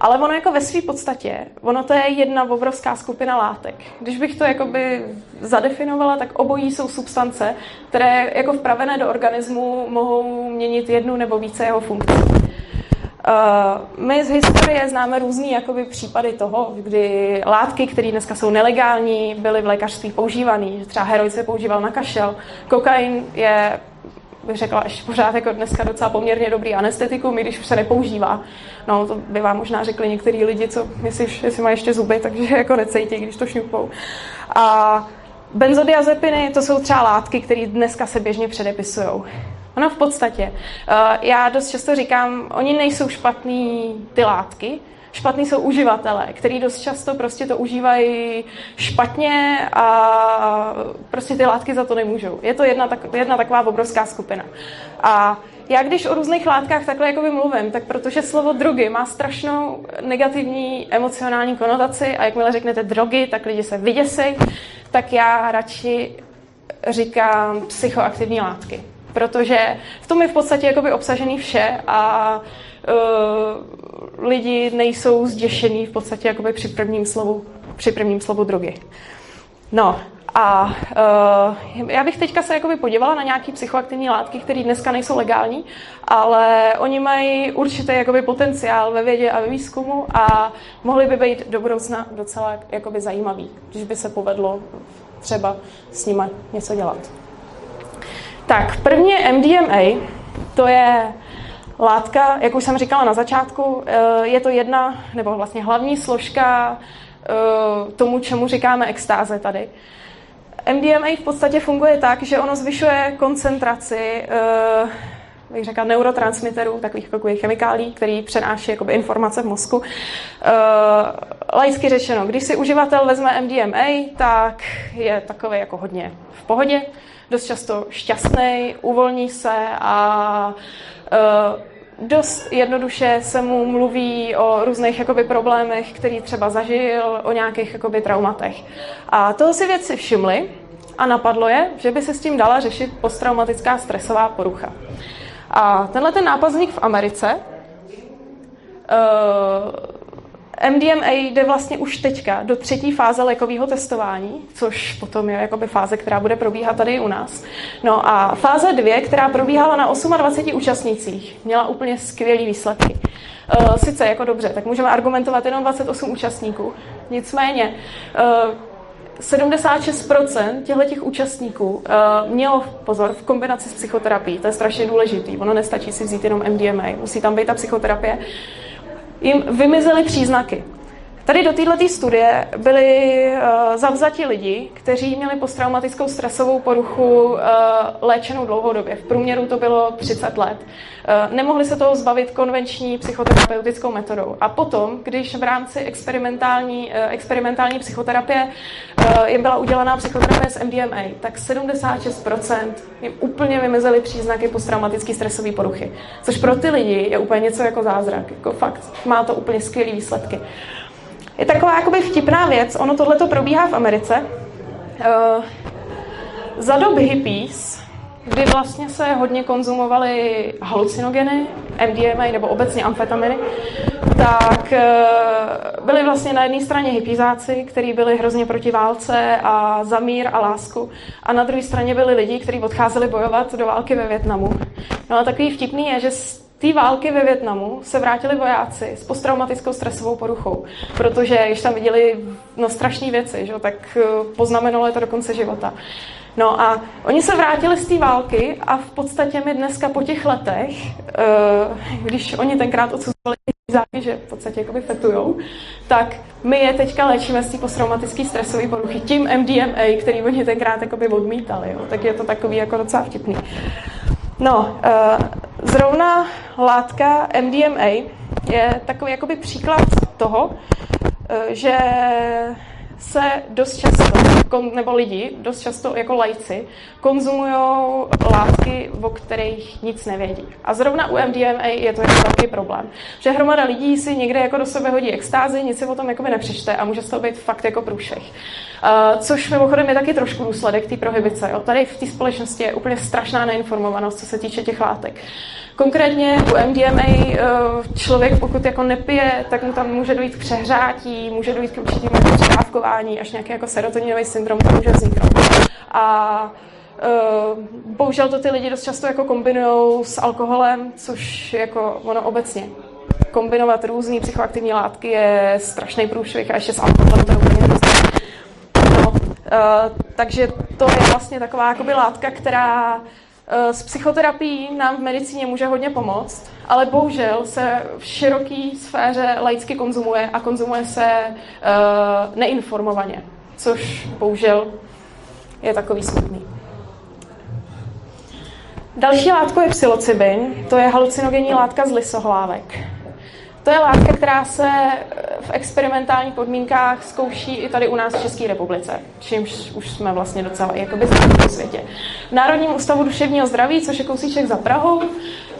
Ale ono jako ve své podstatě, ono to je jedna obrovská skupina látek. Když bych to jakoby zadefinovala, tak obojí jsou substance, které jako vpravené do organismu mohou měnit jednu nebo více jeho funkcí. Uh, my z historie známe různé jakoby, případy toho, kdy látky, které dneska jsou nelegální, byly v lékařství používané. Třeba heroin se používal na kašel, kokain je bych řekla, ještě pořád jako dneska docela poměrně dobrý anestetikum, i když už se nepoužívá. No, to by vám možná řekli některý lidi, co jestli, jestli mají ještě zuby, takže <laughs> jako necejtí, když to šňupou. A benzodiazepiny, to jsou třeba látky, které dneska se běžně předepisují. Ono v podstatě, eh, já dost často říkám, oni nejsou špatný ty látky, špatný jsou uživatelé, který dost často prostě to užívají špatně a prostě ty látky za to nemůžou. Je to jedna, tak, jedna taková obrovská skupina. A já když o různých látkách takhle jako mluvím, tak protože slovo drogy má strašnou negativní emocionální konotaci a jakmile řeknete drogy, tak lidi se vyděsí, tak já radši říkám psychoaktivní látky protože v tom je v podstatě jakoby obsažený vše a uh, lidi nejsou zděšení v podstatě jakoby při prvním slovu, při prvním slovu drogy. No a uh, já bych teďka se jakoby podívala na nějaké psychoaktivní látky, které dneska nejsou legální, ale oni mají určitý jakoby potenciál ve vědě a ve výzkumu a mohli by být do budoucna docela jakoby zajímavý, když by se povedlo třeba s nimi něco dělat. Tak, první je MDMA, to je látka, jak už jsem říkala na začátku, eh, je to jedna, nebo vlastně hlavní složka eh, tomu, čemu říkáme extáze tady. MDMA v podstatě funguje tak, že ono zvyšuje koncentraci eh, bych řekla, neurotransmiterů, takových jako chemikálí, který přenáší jakoby, informace v mozku. Uh, laicky řečeno, když si uživatel vezme MDMA, tak je takový jako hodně v pohodě dost často šťastný, uvolní se a uh, dost jednoduše se mu mluví o různých jakoby, problémech, který třeba zažil, o nějakých jakoby, traumatech. A toho si věci všimli a napadlo je, že by se s tím dala řešit posttraumatická stresová porucha. A tenhle ten nápazník v Americe uh, MDMA jde vlastně už teďka do třetí fáze lékového testování, což potom je jakoby fáze, která bude probíhat tady u nás. No a fáze dvě, která probíhala na 28 účastnících, měla úplně skvělé výsledky. Eh, sice jako dobře, tak můžeme argumentovat jenom 28 účastníků. Nicméně 76% těchto těch účastníků uh, mělo pozor v kombinaci s psychoterapií. To je strašně důležitý. Ono nestačí si vzít jenom MDMA, musí tam být ta psychoterapie jim vymizely příznaky. Tady do této studie byli uh, zavzati lidi, kteří měli posttraumatickou stresovou poruchu uh, léčenou dlouhodobě. V průměru to bylo 30 let. Uh, nemohli se toho zbavit konvenční psychoterapeutickou metodou. A potom, když v rámci experimentální, uh, experimentální psychoterapie uh, jim byla udělaná psychoterapie s MDMA, tak 76% jim úplně vymizely příznaky posttraumatické stresové poruchy. Což pro ty lidi je úplně něco jako zázrak. Jako fakt má to úplně skvělé výsledky. Je taková jakoby vtipná věc, ono tohle to probíhá v Americe. Uh, za dob hippies, kdy vlastně se hodně konzumovaly halucinogeny, MDMA nebo obecně amfetaminy, tak eh, byli vlastně na jedné straně hypizáci, kteří byli hrozně proti válce a za mír a lásku. A na druhé straně byli lidi, kteří odcházeli bojovat do války ve Větnamu. No a takový vtipný je, že té války ve Větnamu se vrátili vojáci s posttraumatickou stresovou poruchou, protože když tam viděli no, strašné věci, že, tak eh, poznamenalo je to do konce života. No a oni se vrátili z té války a v podstatě my dneska po těch letech, eh, když oni tenkrát odsuzovali záky, že v podstatě jakoby fetujou, tak my je teďka léčíme z té posttraumatické stresové poruchy tím MDMA, který oni tenkrát jakoby odmítali. Jo. Tak je to takový jako docela vtipný. No, eh, zrovna látka MDMA je takový jakoby příklad toho, eh, že se dost často, nebo lidi, dost často jako lajci, konzumují látky, o kterých nic nevědí. A zrovna u MDMA je to jako velký problém. Že hromada lidí si někde jako do sebe hodí extázy, nic si o tom jako nepřečte a může z toho být fakt jako průšvih. Uh, což mimochodem je taky trošku důsledek té prohibice. Jo. Tady v té společnosti je úplně strašná neinformovanost, co se týče těch látek. Konkrétně u MDMA eh, člověk, pokud jako nepije, tak mu tam může dojít k přehřátí, může dojít k určitému jako přidávkování, až nějaký jako serotoninový syndrom to může vzniknout. A Uh, bohužel to ty lidi dost často jako kombinují s alkoholem, což jako ono obecně. Kombinovat různé psychoaktivní látky je strašný průšvih a ještě s alkoholem to je úplně No, uh, takže to je vlastně taková jakoby látka, která s psychoterapií nám v medicíně může hodně pomoct, ale bohužel se v široké sféře laicky konzumuje a konzumuje se uh, neinformovaně, což bohužel je takový smutný. Další látkou je psilocybin, to je halucinogenní látka z lisohlávek. To je látka, která se v experimentálních podmínkách zkouší i tady u nás v České republice, čímž už jsme vlastně docela jakoby známí po světě. V Národním ústavu duševního zdraví, což je kousíček za Prahou,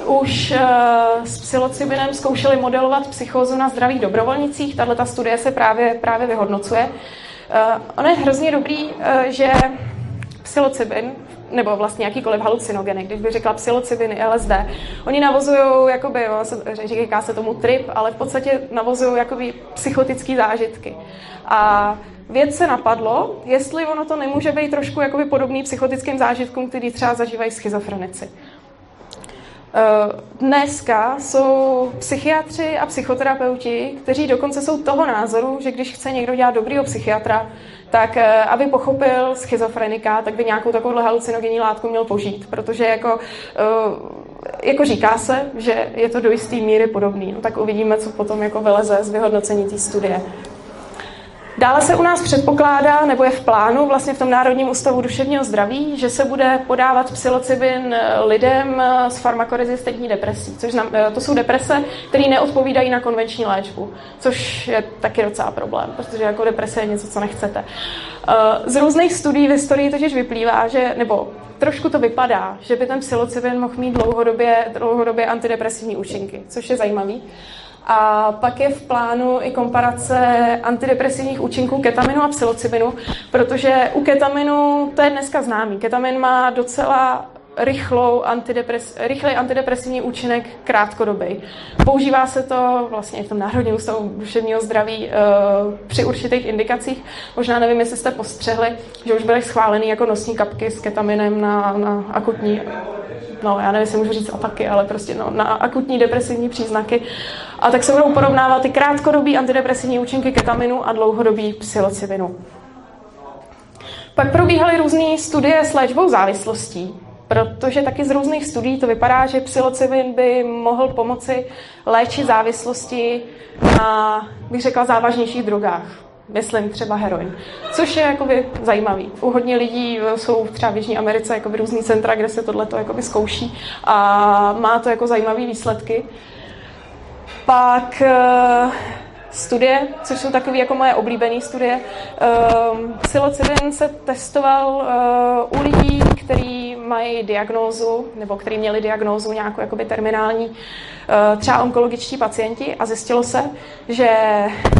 už uh, s psilocybinem zkoušeli modelovat psychózu na zdravých dobrovolnicích. Tahle ta studie se právě, právě vyhodnocuje. Uh, ono je hrozně dobrý, uh, že psilocybin nebo vlastně jakýkoliv halucinogeny, když by řekla psilocybiny, LSD, oni navozují, jakoby, říká se tomu trip, ale v podstatě navozují jakoby psychotické zážitky. A věc se napadlo, jestli ono to nemůže být trošku jakoby podobný psychotickým zážitkům, který třeba zažívají schizofrenici. Eh, dneska jsou psychiatři a psychoterapeuti, kteří dokonce jsou toho názoru, že když chce někdo dělat dobrýho psychiatra, tak eh, aby pochopil schizofrenika, tak by nějakou takovou halucinogenní látku měl požít, protože jako, eh, jako říká se, že je to do jisté míry podobný. No, tak uvidíme, co potom jako vyleze z vyhodnocení té studie. Dále se u nás předpokládá, nebo je v plánu vlastně v tom Národním ústavu duševního zdraví, že se bude podávat psilocybin lidem s farmakorezistentní depresí, což znam, to jsou deprese, které neodpovídají na konvenční léčbu, což je taky docela problém, protože jako deprese je něco, co nechcete. Z různých studií v historii totiž vyplývá, že, nebo trošku to vypadá, že by ten psilocybin mohl mít dlouhodobě, dlouhodobě antidepresivní účinky, což je zajímavý. A pak je v plánu i komparace antidepresivních účinků ketaminu a psilocybinu, protože u ketaminu to je dneska známý. Ketamin má docela rychlou antidepres, rychlej antidepresivní účinek krátkodobý. Používá se to vlastně v tom Národním ústavu duševního zdraví uh, při určitých indikacích. Možná nevím, jestli jste postřehli, že už byly schváleny jako nosní kapky s ketaminem na, na akutní no já nevím, jestli můžu říct ataky, ale prostě no, na akutní depresivní příznaky. A tak se budou porovnávat ty krátkodobý antidepresivní účinky ketaminu a dlouhodobý psilocybinu. Pak probíhaly různé studie s léčbou závislostí, protože taky z různých studií to vypadá, že psilocybin by mohl pomoci léčit závislosti na, bych řekla, závažnějších drogách myslím třeba heroin. Což je jakoby zajímavý. U hodně lidí eh, jsou třeba v Jižní Americe jakoby různý centra, kde se tohle jakoby zkouší a má to jako zajímavé výsledky. Pak uh, studie, což jsou takové jako moje oblíbené studie. Uh, psilocybin se testoval uh, u lidí, kteří mají diagnózu, nebo kteří měli diagnózu nějakou jakoby terminální, uh, třeba onkologičtí pacienti a zjistilo se, že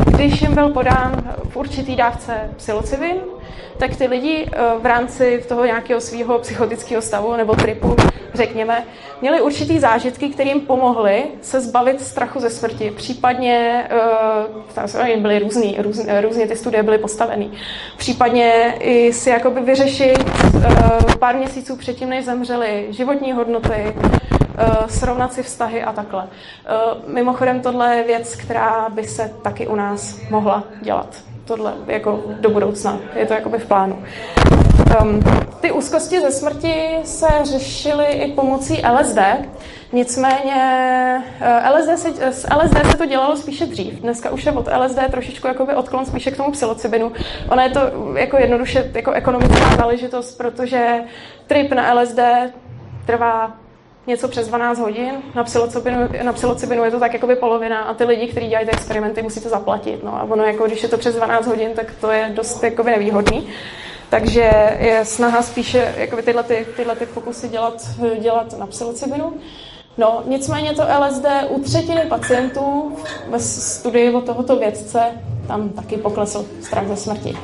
když jim byl podán v určitý dávce psilocybin, tak ty lidi v rámci toho nějakého svého psychotického stavu nebo tripu řekněme, měli určitý zážitky, které jim pomohly se zbavit strachu ze smrti. Případně, uh, byly různý, různý, různě ty studie byly postaveny. Případně i si jakoby vyřešit uh, pár měsíců předtím, než zemřeli, životní hodnoty, uh, srovnat si vztahy a takhle. Mimochodem tohle je věc, která by se taky u nás mohla dělat. Tohle jako do budoucna. Je to jakoby v plánu. Um, ty úzkosti ze smrti se řešily i pomocí LSD, nicméně uh, LSD se, LSD se to dělalo spíše dřív. Dneska už je od LSD trošičku jakoby odklon spíše k tomu psilocybinu. Ona je to jako jednoduše jako ekonomická záležitost, protože trip na LSD trvá něco přes 12 hodin, na psilocybinu, na psilocybinu je to tak jakoby polovina a ty lidi, kteří dělají ty experimenty, musí to zaplatit. No a ono, jako, když je to přes 12 hodin, tak to je dost jakoby nevýhodný. Takže je snaha spíše jakoby tyhle, ty, tyhle ty pokusy dělat, dělat na psilocybinu. No, nicméně to LSD u třetiny pacientů ve studii od tohoto vědce tam taky poklesl strach ze smrti.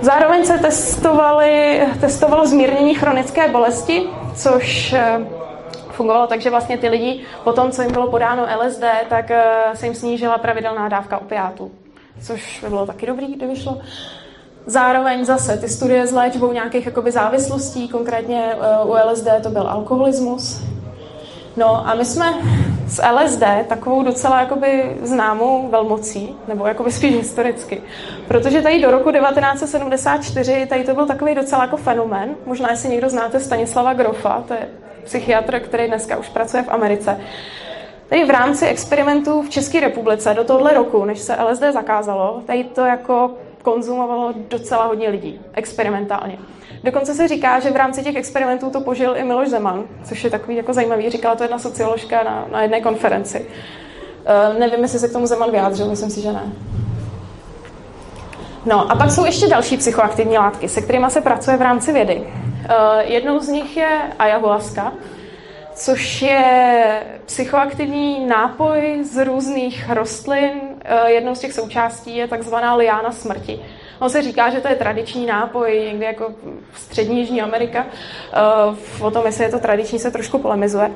Zároveň se testovali, testovalo zmírnění chronické bolesti, což eh, fungovalo tak, že vlastně ty lidi po tom, co jim bylo podáno LSD, tak eh, se jim snížila pravidelná dávka opiátů, což by bylo taky dobrý, kdyby šlo. Zároveň zase ty studie s léčbou nějakých jakoby závislostí, konkrétně eh, u LSD to byl alkoholismus. No a my jsme s LSD takovou docela jakoby známou velmocí, nebo jakoby spíš historicky. Protože tady do roku 1974 tady to byl takový docela jako fenomén. Možná, jestli někdo znáte Stanislava Grofa, to je psychiatr, který dneska už pracuje v Americe. Tady v rámci experimentů v České republice do tohle roku, než se LSD zakázalo, tady to jako konzumovalo docela hodně lidí, experimentálně. Dokonce se říká, že v rámci těch experimentů to požil i Miloš Zeman, což je takový jako zajímavý. Říkala to jedna socioložka na, na jedné konferenci. Uh, nevím, jestli se k tomu Zeman vyjádřil, myslím si, že ne. No a pak jsou ještě další psychoaktivní látky, se kterými se pracuje v rámci vědy. Uh, jednou z nich je ayahuasca, což je psychoaktivní nápoj z různých rostlin. Uh, jednou z těch součástí je takzvaná liána smrti. On se říká, že to je tradiční nápoj, někdy jako v střední Jižní Amerika. Uh, o tom, jestli je to tradiční, se trošku polemizuje.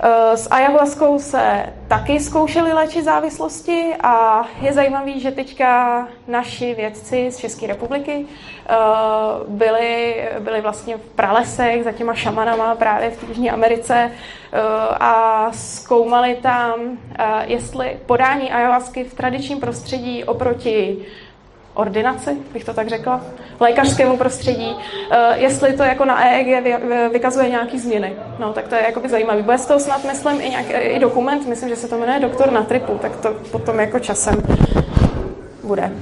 Eh, s ayahuaskou se taky zkoušeli léčit závislosti a je zajímavý, že teďka naši vědci z České republiky eh, byli, byli vlastně v pralesech za těma šamanama právě v Jižní Americe a zkoumali tam, jestli podání ayahuasky v tradičním prostředí oproti ordinaci, bych to tak řekla, lékařskému prostředí, eh, jestli to jako na EEG vykazuje nějaký změny. No, tak to je jakoby zajímavý. Bude z toho snad, myslím, i, nějak, i dokument, myslím, že se to jmenuje Doktor na tripu, tak to potom jako časem bude.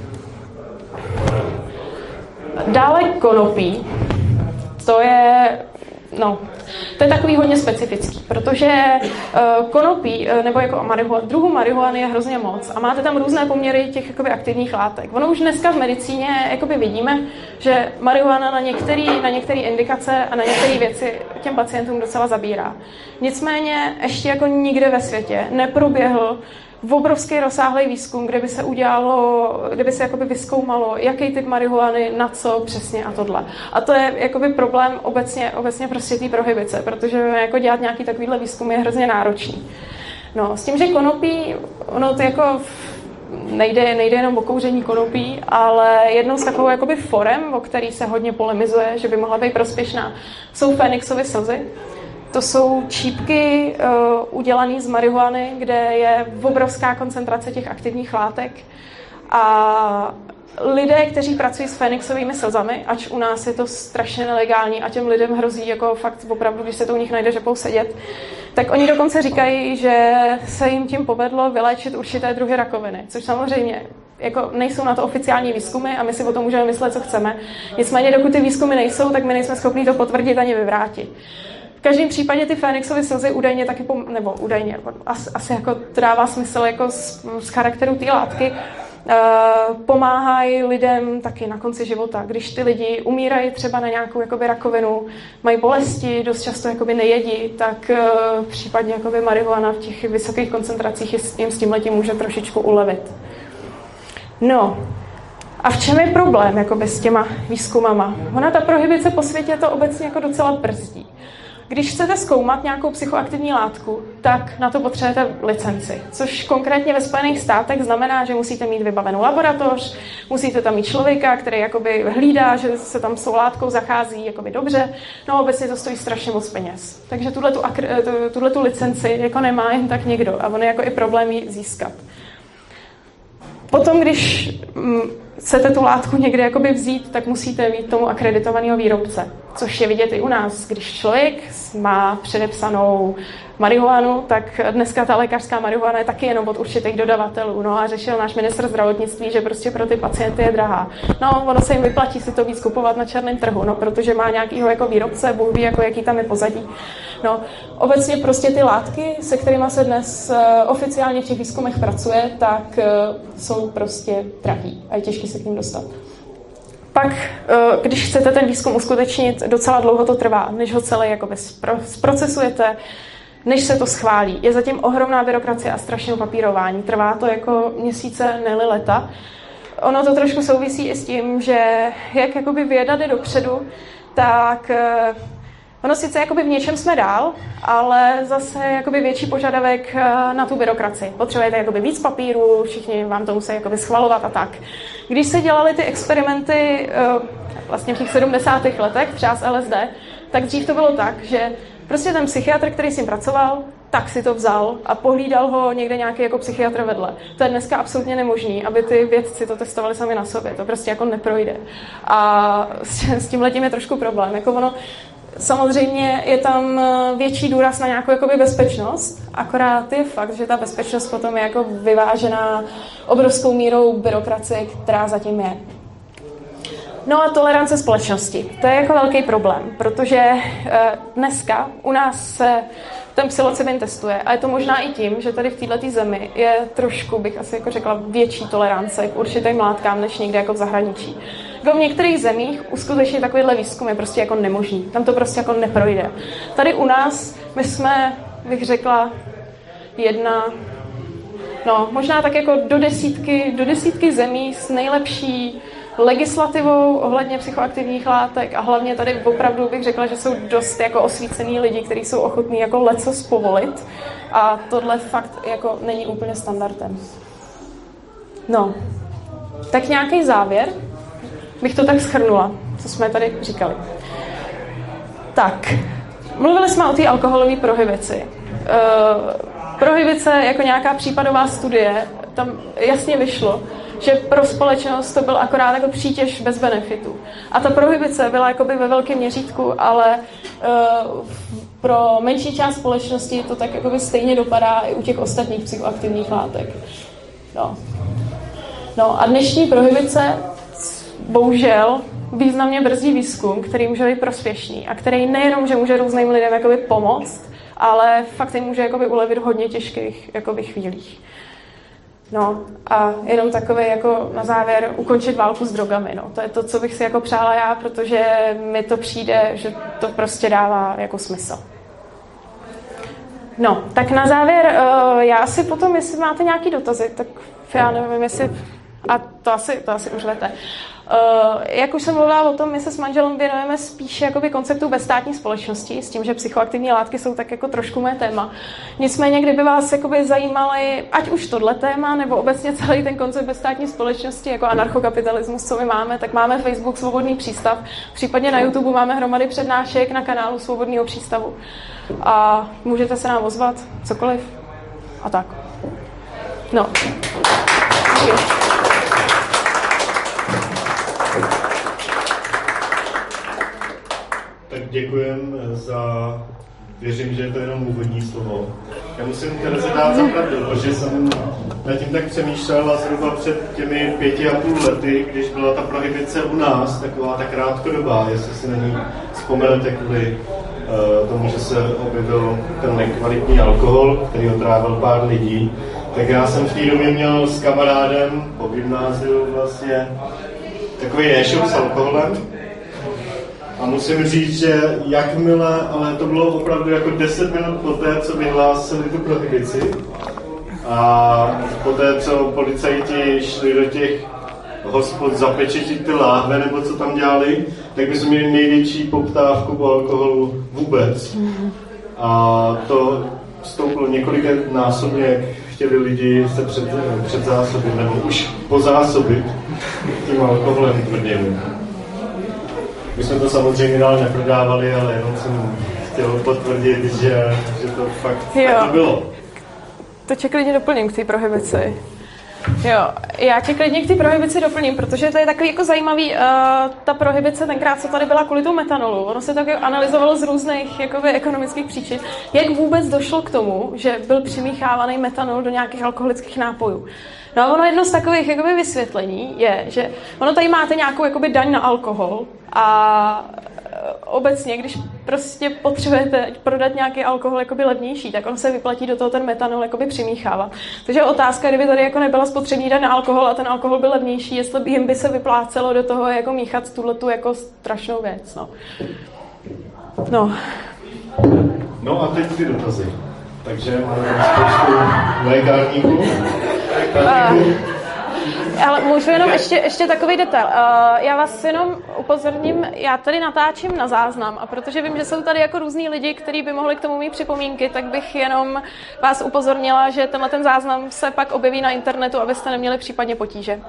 Dále konopí. To je no, to je takový hodně specifický, protože uh, konopí, uh, nebo jako marihuana, druhu marihuany je hrozně moc a máte tam různé poměry těch jakoby, aktivních látek. Ono už dneska v medicíně jakoby vidíme, že marihuana na některé na některé indikace a na některé věci těm pacientům docela zabírá. Nicméně ještě jako nikde ve světě neproběhl v obrovský rozsáhlý výzkum, kde by se udělalo, kde by se jakoby vyskoumalo, jaký typ marihuany, na co přesně a tohle. A to je jakoby problém obecně, obecně prostě té prohybice, protože jako dělat nějaký takovýhle výzkum je hrozně náročný. No, s tím, že konopí, ono to jako nejde, nejde jenom o kouření konopí, ale jednou z takovou jakoby forem, o který se hodně polemizuje, že by mohla být prospěšná, jsou Fenixovy slzy. To jsou čípky uh, udělané z marihuany, kde je obrovská koncentrace těch aktivních látek. A lidé, kteří pracují s Fenixovými slzami, ač u nás je to strašně nelegální a těm lidem hrozí jako fakt opravdu, když se to u nich najde, že sedět, tak oni dokonce říkají, že se jim tím povedlo vyléčit určité druhy rakoviny, což samozřejmě jako nejsou na to oficiální výzkumy a my si o tom můžeme myslet, co chceme. Nicméně, dokud ty výzkumy nejsou, tak my nejsme schopni to potvrdit ani vyvrátit. Každém případě ty Fénixovy slzy údajně taky, pom- nebo údajně, asi, asi jako to dává smysl jako z, z charakteru té látky, Uh, pomáhají lidem taky na konci života. Když ty lidi umírají třeba na nějakou jakoby, rakovinu, mají bolesti, dost často jakoby, nejedí, tak uh, případně jakoby, marihuana v těch vysokých koncentracích jim s tím letím může trošičku ulevit. No, a v čem je problém jakoby, s těma výzkumama? Ona ta prohybice po světě to obecně jako docela brzdí. Když chcete zkoumat nějakou psychoaktivní látku, tak na to potřebujete licenci, což konkrétně ve Spojených státech znamená, že musíte mít vybavenou laboratoř, musíte tam mít člověka, který jakoby hlídá, že se tam s tou látkou zachází jakoby dobře, no a obecně to stojí strašně moc peněz. Takže tuhle tu licenci jako nemá jen tak někdo a on je jako i problém ji získat. Potom, když mm, chcete tu látku někde jakoby vzít, tak musíte mít tomu akreditovaného výrobce. Což je vidět i u nás. Když člověk má předepsanou marihuanu, tak dneska ta lékařská marihuana je taky jenom od určitých dodavatelů. No a řešil náš ministr zdravotnictví, že prostě pro ty pacienty je drahá. No, ono se jim vyplatí si to víc kupovat na černém trhu, no, protože má nějakýho jako výrobce, Bůh ví, jako jaký tam je pozadí. No, obecně prostě ty látky, se kterými se dnes uh, oficiálně v těch výzkumech pracuje, tak uh, jsou prostě drahý a je těžké se k ním dostat. Pak, uh, když chcete ten výzkum uskutečnit, docela dlouho to trvá, než ho celé jakoby zprocesujete, než se to schválí. Je zatím ohromná byrokracie a strašné papírování. Trvá to jako měsíce, ne leta. Ono to trošku souvisí i s tím, že jak jakoby věda jde dopředu, tak Ono sice jakoby v něčem jsme dál, ale zase jakoby větší požadavek eh, na tu byrokracii. Potřebujete jakoby víc papíru, všichni vám to musí jakoby schvalovat a tak. Když se dělaly ty experimenty eh, vlastně v těch 70. letech, třeba s LSD, tak dřív to bylo tak, že prostě ten psychiatr, který s tím pracoval, tak si to vzal a pohlídal ho někde nějaký jako psychiatr vedle. To je dneska absolutně nemožný, aby ty vědci to testovali sami na sobě. To prostě jako neprojde. A s tím letím je trošku problém. Jako ono, Samozřejmě je tam eh, větší důraz na nějakou jakoby bezpečnost, akorát je fakt, že ta bezpečnost potom je jako vyvážená obrovskou mírou byrokracie, která zatím je. No a tolerance společnosti. To je jako velký problém, protože eh, dneska u nás se ten psilocybin testuje. A je to možná i tím, že tady v této zemi je trošku, bych asi jako řekla, větší tolerance k určitým látkám, než někde jako v zahraničí. Jako v některých zemích uskutečnit takovýhle výzkum je prostě jako nemožný. Tam to prostě jako neprojde. Tady u nás my jsme, bych řekla, jedna, no možná tak jako do desítky, do desítky zemí s nejlepší legislativou ohledně psychoaktivních látek a hlavně tady opravdu bych řekla, že jsou dost jako osvícený lidi, kteří jsou ochotní jako leco spovolit a tohle fakt jako není úplně standardem. No, tak nějaký závěr bych to tak schrnula, co jsme tady říkali. Tak, mluvili jsme o té alkoholové prohibici. Uh, prohibice jako nějaká případová studie, tam jasně vyšlo, že pro společnost to byl akorát jako přítěž bez benefitu. A ta prohibice byla jakoby ve velkém měřítku, ale uh, pro menší část společnosti to tak jakoby stejně dopadá i u těch ostatních psychoaktivních látek. No. No a dnešní prohibice bohužel významně brzdí výzkum, který může být prospěšný a který nejenom, že může různým lidem jakoby pomoct, ale fakt jim může jakoby ulevit v hodně těžkých jakoby chvílích. No a jenom takové jako na závěr ukončit válku s drogami. No. To je to, co bych si jako přála já, protože mi to přijde, že to prostě dává jako smysl. No, tak na závěr, uh, já si potom, jestli máte nějaký dotazy, tak já nevím, jestli... A to asi, to asi vete. Uh, jak už jsem mluvila o tom, my se s manželem věnujeme spíše jakoby konceptu bezstátní společnosti, s tím, že psychoaktivní látky jsou tak jako trošku mé téma. Nicméně, kdyby vás jakoby zajímaly, ať už tohle téma, nebo obecně celý ten koncept bezstátní společnosti, jako anarchokapitalismus, co my máme, tak máme Facebook Svobodný přístav, případně na YouTube máme hromady přednášek na kanálu Svobodného přístavu. A můžete se nám ozvat, cokoliv. A tak. No. Děkuji. Děkujem za, věřím, že je to jenom úvodní slovo. Já musím Tereze dát za pravdu, protože jsem nad tím tak přemýšlel a zhruba před těmi pěti a půl lety, když byla ta prohibice u nás, taková tak krátkodobá, jestli si na ní vzpomenete kvůli uh, tomu, že se objevil ten nekvalitní alkohol, který otrávil pár lidí, tak já jsem v té době měl s kamarádem po gymnáziu vlastně takový e-shop s alkoholem a musím říct, že jakmile, ale to bylo opravdu jako 10 minut poté, co vyhlásili tu prohibici, a poté, co policajti šli do těch hospod zapečetit ty láhve, nebo co tam dělali, tak bychom měli největší poptávku po alkoholu vůbec. A to stouplo několik násobně, jak chtěli lidi se před, před zásoby, nebo už po zásoby tím alkoholem tvrdým. My jsme to samozřejmě dál neprodávali, ale jenom jsem chtěl potvrdit, že, že to fakt Jo. tak to bylo. To klidně doplním k té prohibici. Jo, já tě klidně k té prohibici doplním, protože to je takový jako zajímavý, uh, ta prohibice tenkrát, co tady byla kvůli tomu metanolu, ono se tak analyzovalo z různých jakoby, ekonomických příčin, jak vůbec došlo k tomu, že byl přimíchávaný metanol do nějakých alkoholických nápojů. No a ono jedno z takových jakoby, vysvětlení je, že ono tady máte nějakou jakoby, daň na alkohol a obecně, když prostě potřebujete prodat nějaký alkohol jakoby levnější, tak on se vyplatí do toho ten metanol jakoby přimíchávat. Takže otázka, kdyby tady jako nebyla spotřební daň na alkohol a ten alkohol byl levnější, jestli by jim by se vyplácelo do toho jako míchat tuhle tu jako strašnou věc. No. no. No a teď ty dotazy. Takže máme spoustu lékárníků. Ale můžu jenom ještě, ještě takový detail. Uh, já vás jenom upozorním, já tady natáčím na záznam a protože vím, že jsou tady jako různí lidi, kteří by mohli k tomu mít připomínky, tak bych jenom vás upozornila, že tenhle ten záznam se pak objeví na internetu, abyste neměli případně potíže.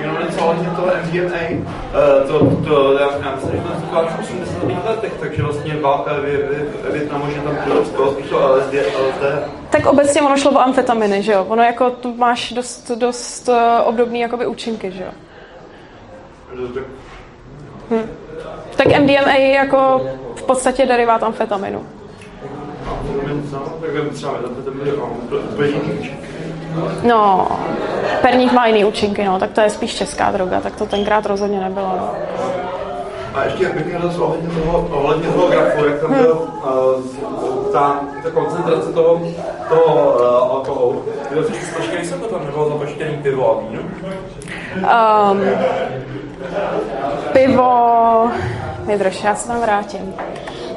Jenom něco ohledně toho MDMA, eh, to, to, já, já myslím, že to vzniklo v 80. letech, takže vlastně válka ve Větnamu, že tam bylo spíš to LSD, LSD. Tak obecně ono šlo o amfetaminy, že jo? Ono jako tu máš dost, dost uh, obdobný jakoby účinky, že jo? Hm. Tak MDMA je jako v podstatě derivát amfetaminu. Tak vím, třeba metamfetamin, úplně jiný účinky. No, perník má jiný účinky, no, tak to je spíš česká droga, tak to tenkrát rozhodně nebylo. No. A ještě bych měl zase ohledně toho, ohledně toho grafu, jak tam byl uh, ta, ta koncentrace toho, toho uh, alkoholu. Bylo to složky, jsem to tam nebylo započtený pivo a víno? Um, pivo, vydrž, já se tam vrátím.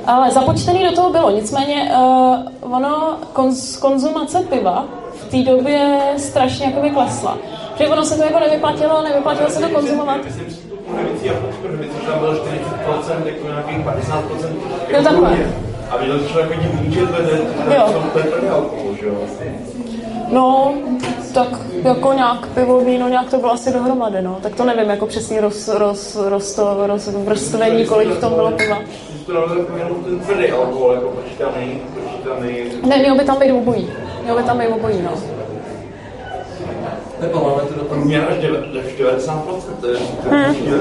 Ale započtený do toho bylo, nicméně uh, ono, konz, konzumace piva té době strašně jakoby klesla. Protože ono se to jako nevyplatilo, nevyplatilo se to konzumovat. Myslím si, tu prohibici a prohibici, tam bylo 40%, jako nějakých 50%. Jo, takhle. A to přišlo jako divný, že to je, plný alkohol, že jo? No, tak jako nějak pivo, víno, nějak to bylo asi dohromady, no. Tak to nevím, jako přesně roz, roz, roz, to, rozvrstvení, kolik v tom bylo piva. To jako ten tvrdý alkohol, jako počítaný, počítaný. Ne, by tam být obojí. Mělo by tam být obojí, no. Nebo máme to do průměr až 90%, to je to je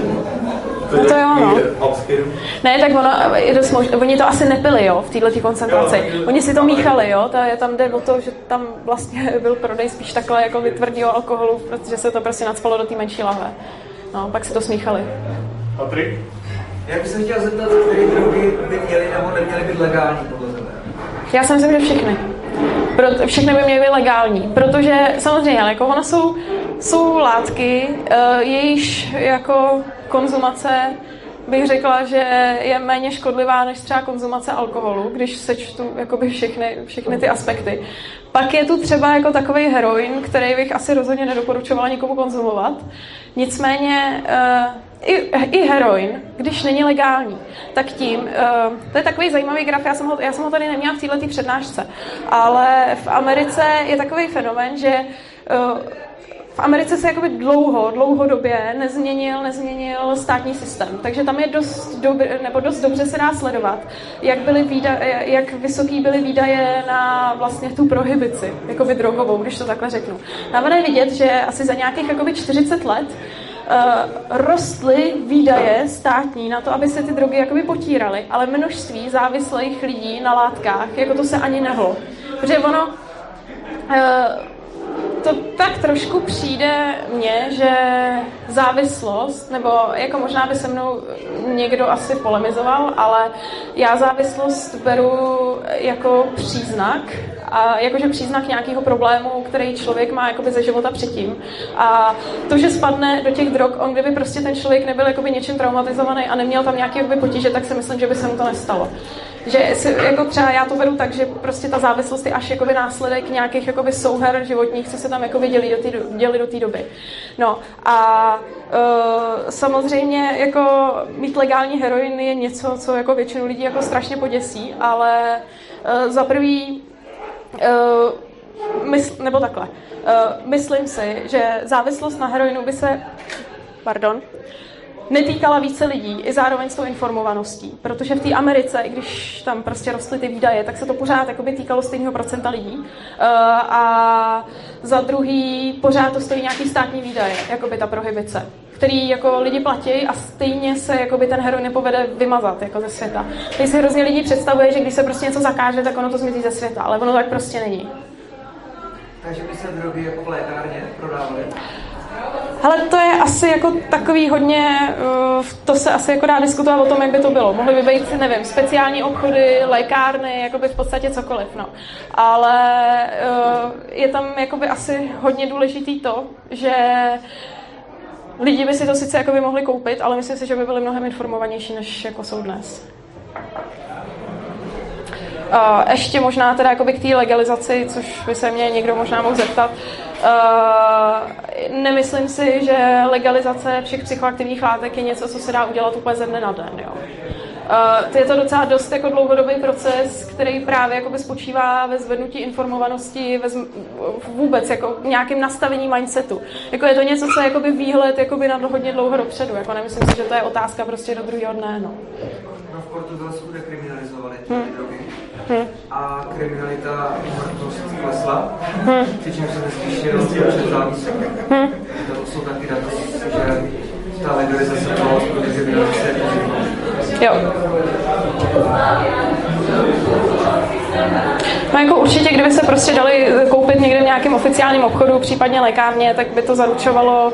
No to jo, no. upscale. Ne, tak ono, je dost možné, oni to asi nepili, jo, v této koncentraci. Oni si to míchali, jo, to je, tam jde o to, že tam vlastně <laughs> byl prodej spíš takhle jako vytvrdého alkoholu, protože se to prostě nadspalo do té menší lahve. No, pak si to smíchali. Patrik? Já bych se chtěl zeptat, které drogy by měly nebo neměly být legální podle tebe. Já si myslím, že všechny. Proto, všechny by měly být legální, protože samozřejmě, jako ono jsou, jsou látky, uh, jejíž jako konzumace bych řekla, že je méně škodlivá než třeba konzumace alkoholu, když sečtu jakoby všechny, všechny ty aspekty. Pak je tu třeba jako takový heroin, který bych asi rozhodně nedoporučovala nikomu konzumovat. Nicméně uh, i, i heroin, když není legální, tak tím, uh, to je takový zajímavý graf, já jsem ho, já jsem ho tady neměla v této přednášce, ale v Americe je takový fenomén, že uh, v Americe se jakoby dlouho, dlouhodobě nezměnil, nezměnil státní systém, takže tam je dost, dobr, nebo dost dobře se dá sledovat, jak, byly výda, jak vysoký byly výdaje na vlastně tu prohibici, jakoby drogovou, když to takhle řeknu. Nám je vidět, že asi za nějakých jakoby 40 let uh, rostly výdaje státní na to, aby se ty drogy jakoby potíraly, ale množství závislých lidí na látkách, jako to se ani nehlo. Protože ono, uh, to tak trošku přijde mně, že závislost, nebo jako možná by se mnou někdo asi polemizoval, ale já závislost beru jako příznak, a jakože příznak nějakého problému, který člověk má jakoby ze života předtím. A to, že spadne do těch drog, on kdyby prostě ten člověk nebyl jakoby něčím traumatizovaný a neměl tam nějaké potíže, tak si myslím, že by se mu to nestalo. Že si, jako třeba já to beru tak, že prostě ta závislost je až jakoby následek nějakých jakoby souher životních, co se tam jakoby dělí do té děli do doby. No a uh, samozřejmě jako mít legální heroin je něco, co jako většinu lidí jako strašně poděsí, ale uh, za prvý uh, mysl, nebo takhle. Uh, myslím si, že závislost na heroinu by se pardon, netýkala více lidí, i zároveň s tou informovaností. Protože v té Americe, i když tam prostě rostly ty výdaje, tak se to pořád jakoby týkalo stejného procenta lidí. Uh, a za druhý pořád to stojí nějaký státní výdaje, jakoby ta prohibice který jako lidi platí a stejně se jakoby ten heroin nepovede vymazat jako ze světa. Teď si hrozně lidí představuje, že když se prostě něco zakáže, tak ono to zmizí ze světa, ale ono tak prostě není. Takže by se drogy jako v lékárně prodávaly? Ale to je asi jako takový hodně, uh, to se asi jako dá diskutovat o tom, jak by to bylo. Mohly by být, nevím, speciální obchody, lékárny, jako by v podstatě cokoliv, no. Ale uh, je tam jakoby asi hodně důležitý to, že lidi by si to sice jakoby mohli koupit, ale myslím si, že by byli mnohem informovanější, než jako jsou dnes. Uh, ještě možná teda jakoby k té legalizaci, což by se mě někdo možná mohl zeptat. Uh, nemyslím si, že legalizace všech psychoaktivních látek je něco, co se dá udělat úplně ze dne na den. Jo. Uh, je to docela dost jako dlouhodobý proces, který právě jakoby spočívá ve zvednutí informovanosti, ve z, vůbec jako nějakým nastavení mindsetu. Jako je to něco, co je jakoby výhled jakoby na hodně dlouho dopředu. Jako nemyslím si, že to je otázka prostě do druhého dne. No. No v Portugalsku dekriminalizovali hmm. drogy hmm. a kriminalita umrtnost klesla, hmm. přičemž se nespíše rozpočet závisek. Hmm. To jsou taky data, že ta legalizace toho, protože by se Jo. No jako určitě, kdyby se prostě dali koupit někde v nějakém oficiálním obchodu, případně lékárně, tak by to zaručovalo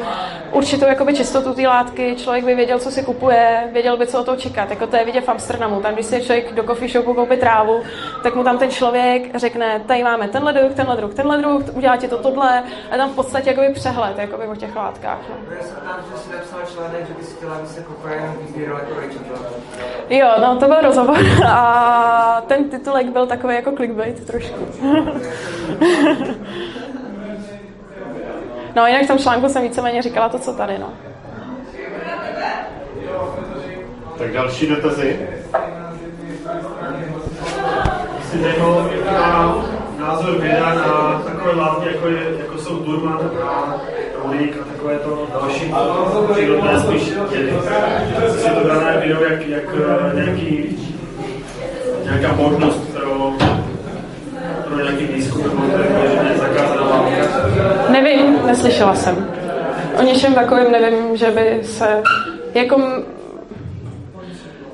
určitou jakoby čistotu té látky, člověk by věděl, co si kupuje, věděl by, co o to čekat. Jako to je vidět v Amsterdamu. Tam, když si člověk do coffee shopu koupí trávu, tak mu tam ten člověk řekne, tady máme tenhle druh, tenhle druh, tenhle druh, udělá ti to tohle, a tam v podstatě jakoby přehled jakoby o těch látkách. No. Jo, no to byl rozhovor a ten titulek byl takový jako clickbait trošku. <laughs> <laughs> No jinak v tom článku jsem víceméně říkala to, co tady, no. Tak další dotazy? Jsi zajímalo, na názor videa na takové látky, jako, je, jako jsou durman a uhlík a takové to další přírodné spíš jedy. Jsi to dané video, jak, jak eh, nějaký, nějaká možnost, kterou pro nějaký výzkum nebo to zakázaná látka? Nevím, neslyšela jsem. O něčem takovým nevím, že by se jako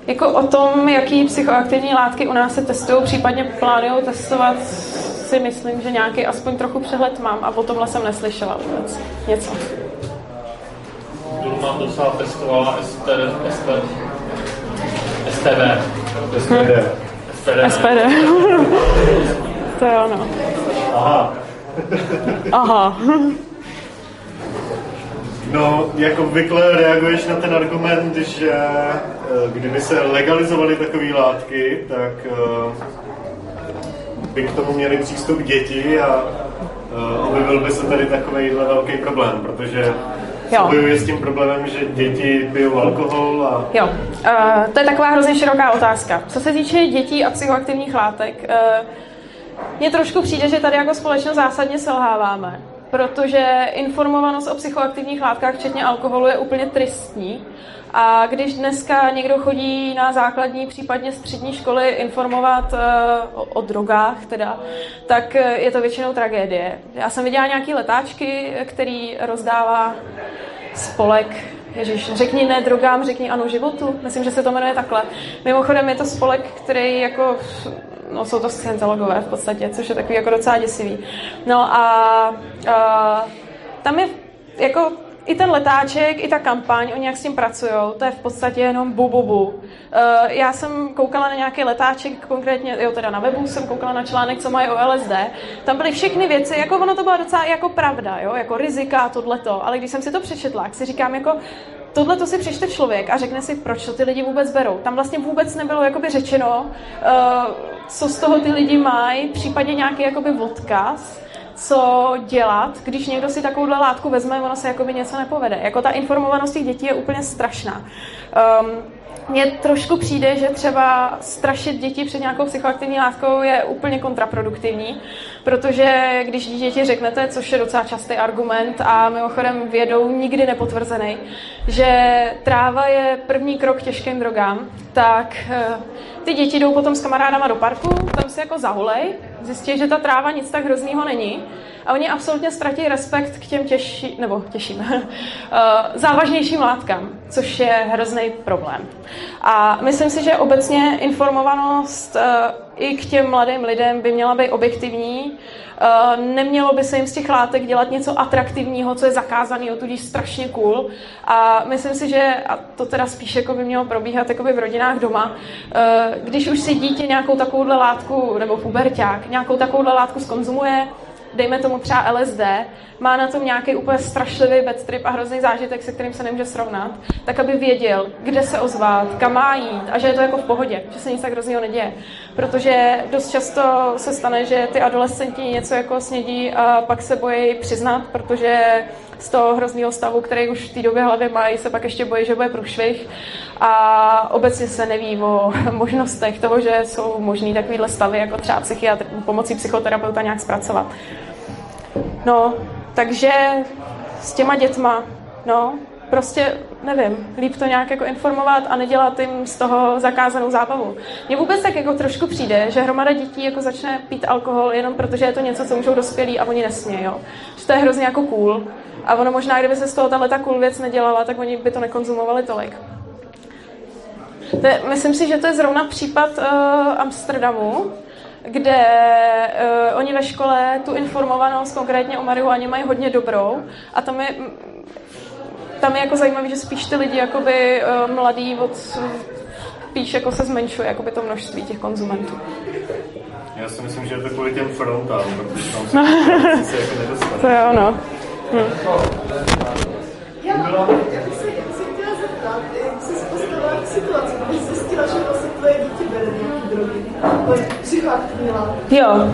jako o tom, jaký psychoaktivní látky u nás se testují, případně plánují testovat, si myslím, že nějaký aspoň trochu přehled mám a o tomhle jsem neslyšela vůbec něco. Dulman docela testovala STD, STD, STD. SPD. SPD. SPD. <laughs> to je ono. Aha. <laughs> Aha. No, jako obvykle reaguješ na ten argument, že eh, kdyby se legalizovaly takové látky, tak eh, by k tomu měli přístup děti a eh, objevil by se tady takovýhle velký problém, protože Jo. bojuje s tím problémem, že děti pijou alkohol a Jo, uh, to je taková hrozně široká otázka. Co se týče dětí a psychoaktivních látek, uh, mně trošku přijde, že tady jako společnost zásadně selháváme, protože informovanost o psychoaktivních látkách, včetně alkoholu, je úplně tristní. A když dneska někdo chodí na základní, případně střední školy informovat uh, o, o drogách, teda, tak uh, je to většinou tragédie. Já jsem viděla nějaké letáčky, který rozdává spolek Ježíš, řekni ne drogám, řekni ano životu. Myslím, že se to jmenuje takhle. Mimochodem je to spolek, který jako, no jsou to scientologové v podstatě, což je takový jako docela děsivý. No a, a tam je jako i ten letáček, i ta kampaň, oni jak s tím pracují, to je v podstatě jenom bu, bu, bu. Uh, já jsem koukala na nějaký letáček, konkrétně, jo, teda na webu jsem koukala na článek, co mají o LSD. Tam byly všechny věci, jako ono to byla docela jako pravda, jo, jako rizika, tohleto. Ale když jsem si to přečetla, tak si říkám, jako tohle to si přečte člověk a řekne si, proč to ty lidi vůbec berou. Tam vlastně vůbec nebylo jakoby řečeno, uh, co z toho ty lidi mají, případně nějaký jakoby odkaz, co dělat, když někdo si takovouhle látku vezme, ono se jakoby něco nepovede. Jako ta informovanost těch dětí je úplně strašná. Um, mně trošku přijde, že třeba strašit děti před nějakou psychoaktivní látkou je úplně kontraproduktivní, protože když děti řeknete, což je docela častý argument a mimochodem vědou nikdy nepotvrzený, že tráva je první krok k těžkým drogám, tak eh, ty děti jdou potom s kamarádama do parku, tam si jako zahulej, zjistí, že ta tráva nic tak hroznýho není a oni absolutně ztratí respekt k těm těžší, nebo těžším, <laughs> eh, závažnějším látkám, což je hrozný problém. A myslím si, že obecně informovanost eh, i k těm mladým lidem by měla být objektivní. Eh, nemělo by se jim z těch látek dělat něco atraktivního, co je zakázané, tudíž strašně cool. A myslím si, že, a to teda spíš jako by mělo probíhat jako by v rodinách doma, když už si dítě nějakou takovouhle látku, nebo puberták, nějakou takovouhle látku skonzumuje, dejme tomu třeba LSD, má na tom nějaký úplně strašlivý bad trip a hrozný zážitek, se kterým se nemůže srovnat, tak aby věděl, kde se ozvat, kam má jít a že je to jako v pohodě, že se nic tak hrozného neděje. Protože dost často se stane, že ty adolescenti něco jako snědí a pak se bojí přiznat, protože z toho hrozného stavu, který už v té době hlavě mají, se pak ještě bojí, že bude průšvih a obecně se neví o <laughs> možnostech toho, že jsou možný takovýhle stavy, jako třeba psychiatr, pomocí psychoterapeuta nějak zpracovat. No, takže s těma dětma, no, prostě nevím, líp to nějak jako informovat a nedělat jim z toho zakázanou zábavu. Mně vůbec tak jako trošku přijde, že hromada dětí jako začne pít alkohol jenom protože je to něco, co můžou dospělí a oni nesmějí, jo. Že to je hrozně jako cool. A ono možná, kdyby se z toho tahle ta cool věc nedělala, tak oni by to nekonzumovali tolik. To je, myslím si, že to je zrovna případ uh, Amsterdamu, kde uh, oni ve škole tu informovanost konkrétně o marihuaně mají hodně dobrou a tam je, tam je jako zajímavé, že spíš ty lidi jakoby uh, mladý od spíš jako se zmenšuje jakoby to množství těch konzumentů. Já si myslím, že je to kvůli těm frontám, protože tam <laughs> se, se jako nedostane. To je ono. Já, bych se, se chtěla zeptat, jak jsi postavila k situaci, když zjistila, že vlastně tvoje dítě bere nějaký drogy, psychoaktivní látky. Jo,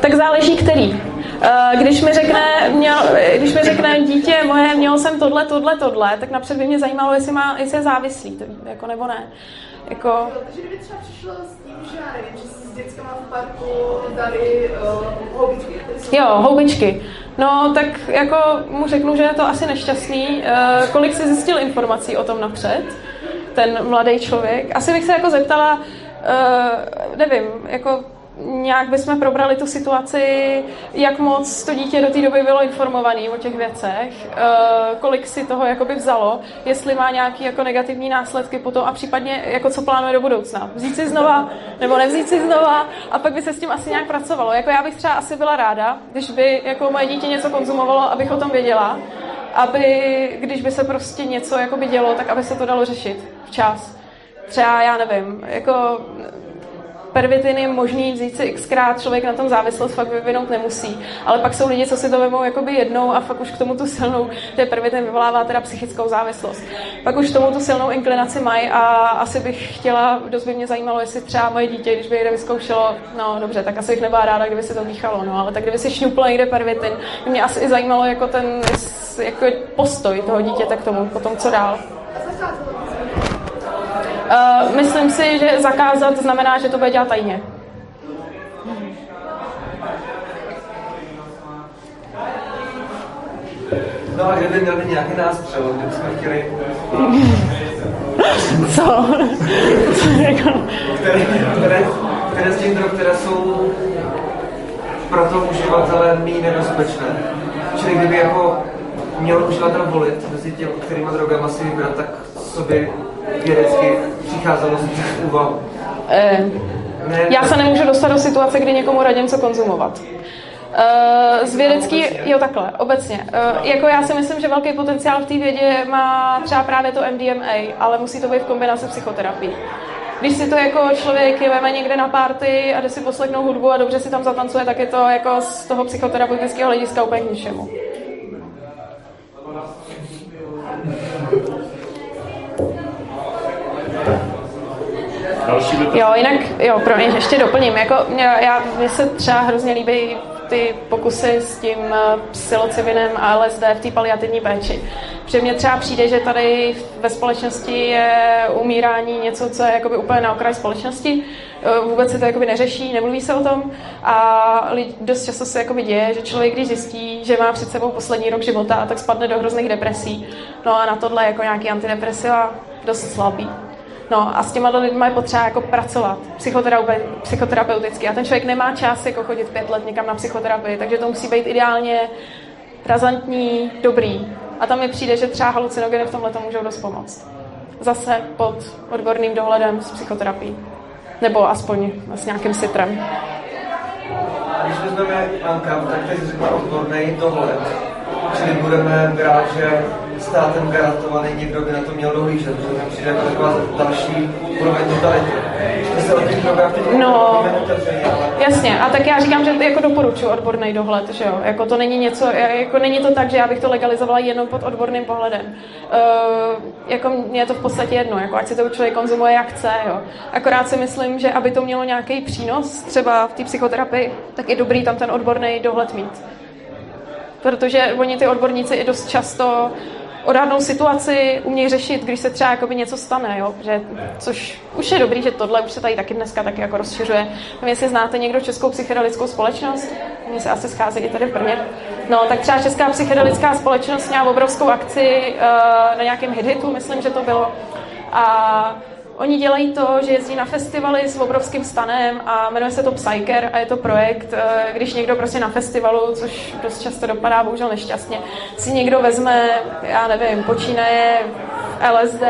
tak záleží který. Eh, když mi řekne, měl, když mi řekne dítě moje, měl jsem tohle, tohle, tohle, tak napřed by mě zajímalo, jestli, má, jestli je závislý, jako nebo ne. Jako... Takže kdyby třeba přišlo s tím, že já nevím, že si s dětskama v parku dali uh, houbičky, jsou... Jo, houbičky. No, tak jako mu řeknu, že je to asi nešťastný. Uh, kolik si zjistil informací o tom napřed, ten mladý člověk? Asi bych se jako zeptala, uh, nevím, jako nějak bychom probrali tu situaci, jak moc to dítě do té doby bylo informované o těch věcech, uh, kolik si toho jakoby vzalo, jestli má nějaké jako negativní následky potom a případně jako co plánuje do budoucna. Vzít si znova nebo nevzít si znova a pak by se s tím asi nějak pracovalo. Jako já bych třeba asi byla ráda, když by jako moje dítě něco konzumovalo, abych o tom věděla, aby když by se prostě něco jakoby dělo, tak aby se to dalo řešit včas. Třeba, já nevím, jako pervitin možný vzít si xkrát, člověk na tom závislost fakt vyvinout nemusí. Ale pak jsou lidi, co si to vemou jakoby jednou a fakt už k tomu tu silnou, je pervitin vyvolává teda psychickou závislost. Pak už k tomu tu silnou inklinaci mají a asi bych chtěla, dost by mě zajímalo, jestli třeba moje dítě, když by někde vyzkoušelo, no dobře, tak asi bych nebyla ráda, kdyby se to dýchalo, no, ale tak kdyby si šňuplo někde pervitin, mě asi i zajímalo jako ten jako postoj toho dítěte k tomu, potom co dál. Uh, myslím si, že zakázat znamená, že to bude dělat tajně. No a kdyby měl nějaký nástřel, kdybychom chtěli... <laughs> Co? Co jako? které, které, které z těch drog, které jsou pro to uživatele méně nebezpečné. Čili kdyby jako měl uživatel volit mezi těmi, kterýma drogama si vybrat, tak sobě vědecky přicházelo z úvahu. Eh, já se nemůžu dostat do situace, kdy někomu radím, co konzumovat. Uh, z vědecký, jo takhle, obecně. Uh, jako já si myslím, že velký potenciál v té vědě má třeba právě to MDMA, ale musí to být v kombinaci psychoterapii. Když si to jako člověk je někde na party a jde si poslechnout hudbu a dobře si tam zatancuje, tak je to jako z toho psychoterapeutického hlediska úplně k ničemu. Další dotaz? Jo, jinak, jo, pro mě ještě doplním. Jako, mě, já, mně se třeba hrozně líbí ty pokusy s tím eh, psilocybinem a LSD v té paliativní péči. Protože mně třeba přijde, že tady ve společnosti je umírání něco, co je jakoby úplně na okraji společnosti. Eh, Vůbec se to jakoby neřeší, nemluví se o tom a dost často se jakoby děje, že člověk, když zjistí, že má před sebou poslední rok života, tak spadne do hrozných depresí. No a na tohle jako nějaký antidepresiva dost slabý. No a s těma lidmi je potřeba jako pracovat psychoterape- psychoterapeuticky. A ten člověk nemá čas jako chodit pět let někam na psychoterapii, takže to musí být ideálně razantní, dobrý. A tam mi přijde, že třeba halucinogeny v tomhle to můžou dost pomoct. Zase pod odborným dohledem s psychoterapií. Nebo aspoň s nějakým citrem. Když vezmeme ANKAP, tak teď řekla odborný dohled. Čili budeme brát, že státem garantovaný někdo by na to měl dohlížet, protože tam přijde jako taková další úroveň totality. To se o těch drogách teď No. Jasně, a tak já říkám, že jako doporučuji odborný dohled, že jo? Jako to není něco, jako není to tak, že já bych to legalizovala jenom pod odborným pohledem. Uh, jako mně je to v podstatě jedno, jako ať si to člověk konzumuje jak chce, jo. Akorát si myslím, že aby to mělo nějaký přínos, třeba v té psychoterapii, tak je dobrý tam ten odborný dohled mít. Protože oni ty odborníci i dost často odhadnou situaci, umějí řešit, když se třeba jakoby něco stane, jo? Že, což už je dobrý, že tohle už se tady taky dneska taky jako rozšiřuje. Nevím, jestli znáte někdo Českou psychedelickou společnost, oni se asi scházejí tady v Brně. No, tak třeba Česká psychedelická společnost měla obrovskou akci uh, na nějakém hit-hitu, myslím, že to bylo. A Oni dělají to, že jezdí na festivaly s obrovským stanem a jmenuje se to Psyker a je to projekt, eh, když někdo prostě na festivalu, což dost často dopadá bohužel nešťastně, si někdo vezme, já nevím, počínaje LSD,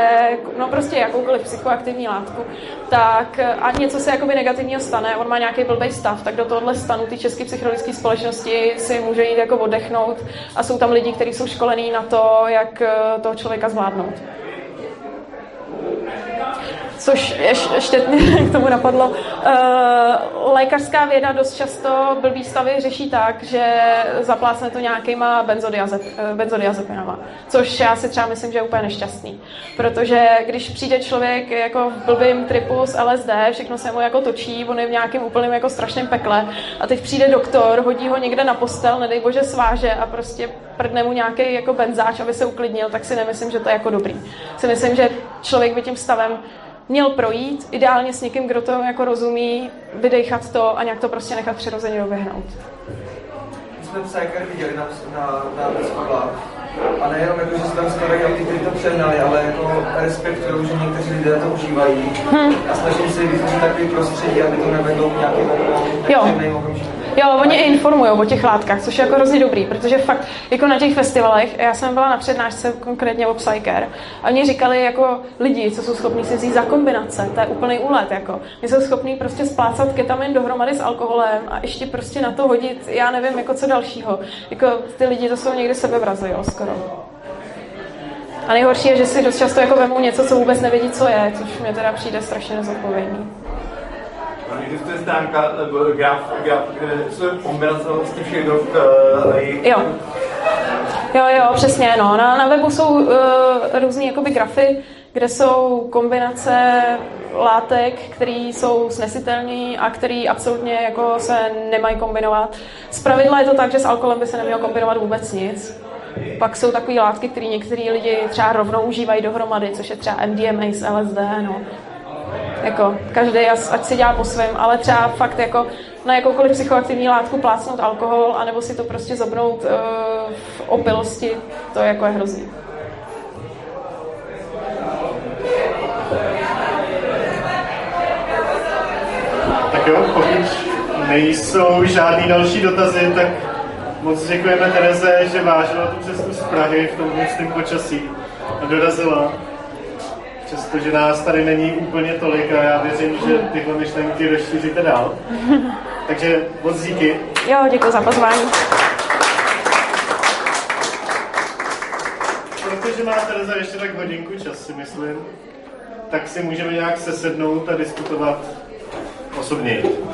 no prostě jakoukoliv psychoaktivní látku, tak eh, a něco se jakoby negativního stane, on má nějaký blbý stav, tak do tohohle stanu ty české psychologické společnosti si může jít jako oddechnout a jsou tam lidi, kteří jsou školení na to, jak eh, toho člověka zvládnout. Což ješ- ještě mě <laughs> k tomu napadlo. Uh, lékařská věda dost často blbý stavy řeší tak, že zaplácne to nějakýma eh, benzodiazepinama. Což já si třeba myslím, že je úplně nešťastný. Protože když přijde člověk jako v blbým tripu s LSD, všechno se mu jako točí, on je v nějakém úplném jako strašném pekle a teď přijde doktor, hodí ho někde na postel, nedej bože sváže a prostě prdne mu nějaký jako benzáč, aby se uklidnil, tak si nemyslím, že to je jako dobrý. Si myslím, že člověk by tím stavem měl projít, ideálně s někým, kdo to jako rozumí, vydechat to a nějak to prostě nechat přirozeně doběhnout. My jsme Psyker viděli na, na, na Pavla. A nejenom jako, že se tam skládají ty, kteří to přehnali, ale jako respektují, že někteří lidé to užívají Hm. a snaží se vytvořit takový prostředí, aby to nevedlo k nějakým Jo. okamžikům. Jo, oni i informují o těch látkách, což je jako hrozně dobrý, protože fakt jako na těch festivalech, já jsem byla na přednášce konkrétně o Psyker, a oni říkali jako lidi, co jsou schopní si vzít za kombinace, to je úplný úlet, jako. Oni jsou schopní prostě splácat ketamin dohromady s alkoholem a ještě prostě na to hodit, já nevím, jako co dalšího. Jako ty lidi to jsou někdy sebevrazy, jo, skoro. A nejhorší je, že si dost často jako vemou něco, co vůbec nevědí, co je, což mě teda přijde strašně nezodpovědný. Existuje stránka nebo graf, graf kde vlastně všech drog uh, Jo. Jo, jo, přesně, no. Na, na webu jsou uh, různé jakoby grafy, kde jsou kombinace látek, které jsou snesitelné a které absolutně jako se nemají kombinovat. Z pravidla je to tak, že s alkoholem by se nemělo kombinovat vůbec nic. Pak jsou takové látky, které některý lidi třeba rovnou užívají dohromady, což je třeba MDMA s LSD, no. Jako, každý ať si dělá po svém, ale třeba fakt jako na jakoukoliv psychoaktivní látku plácnout alkohol, anebo si to prostě zobnout uh, v opilosti, to je jako je hrozný. Tak jo, pokud nejsou žádný další dotazy, tak moc děkujeme Tereze, že vážila tu cestu z Prahy v tom hustém počasí a dorazila. Přestože nás tady není úplně tolik a já věřím, že tyhle myšlenky rozšíříte dál. <laughs> Takže moc díky. Jo, děkuji za pozvání. Protože má Tereza ještě tak hodinku čas, si myslím, tak si můžeme nějak sesednout a diskutovat osobněji.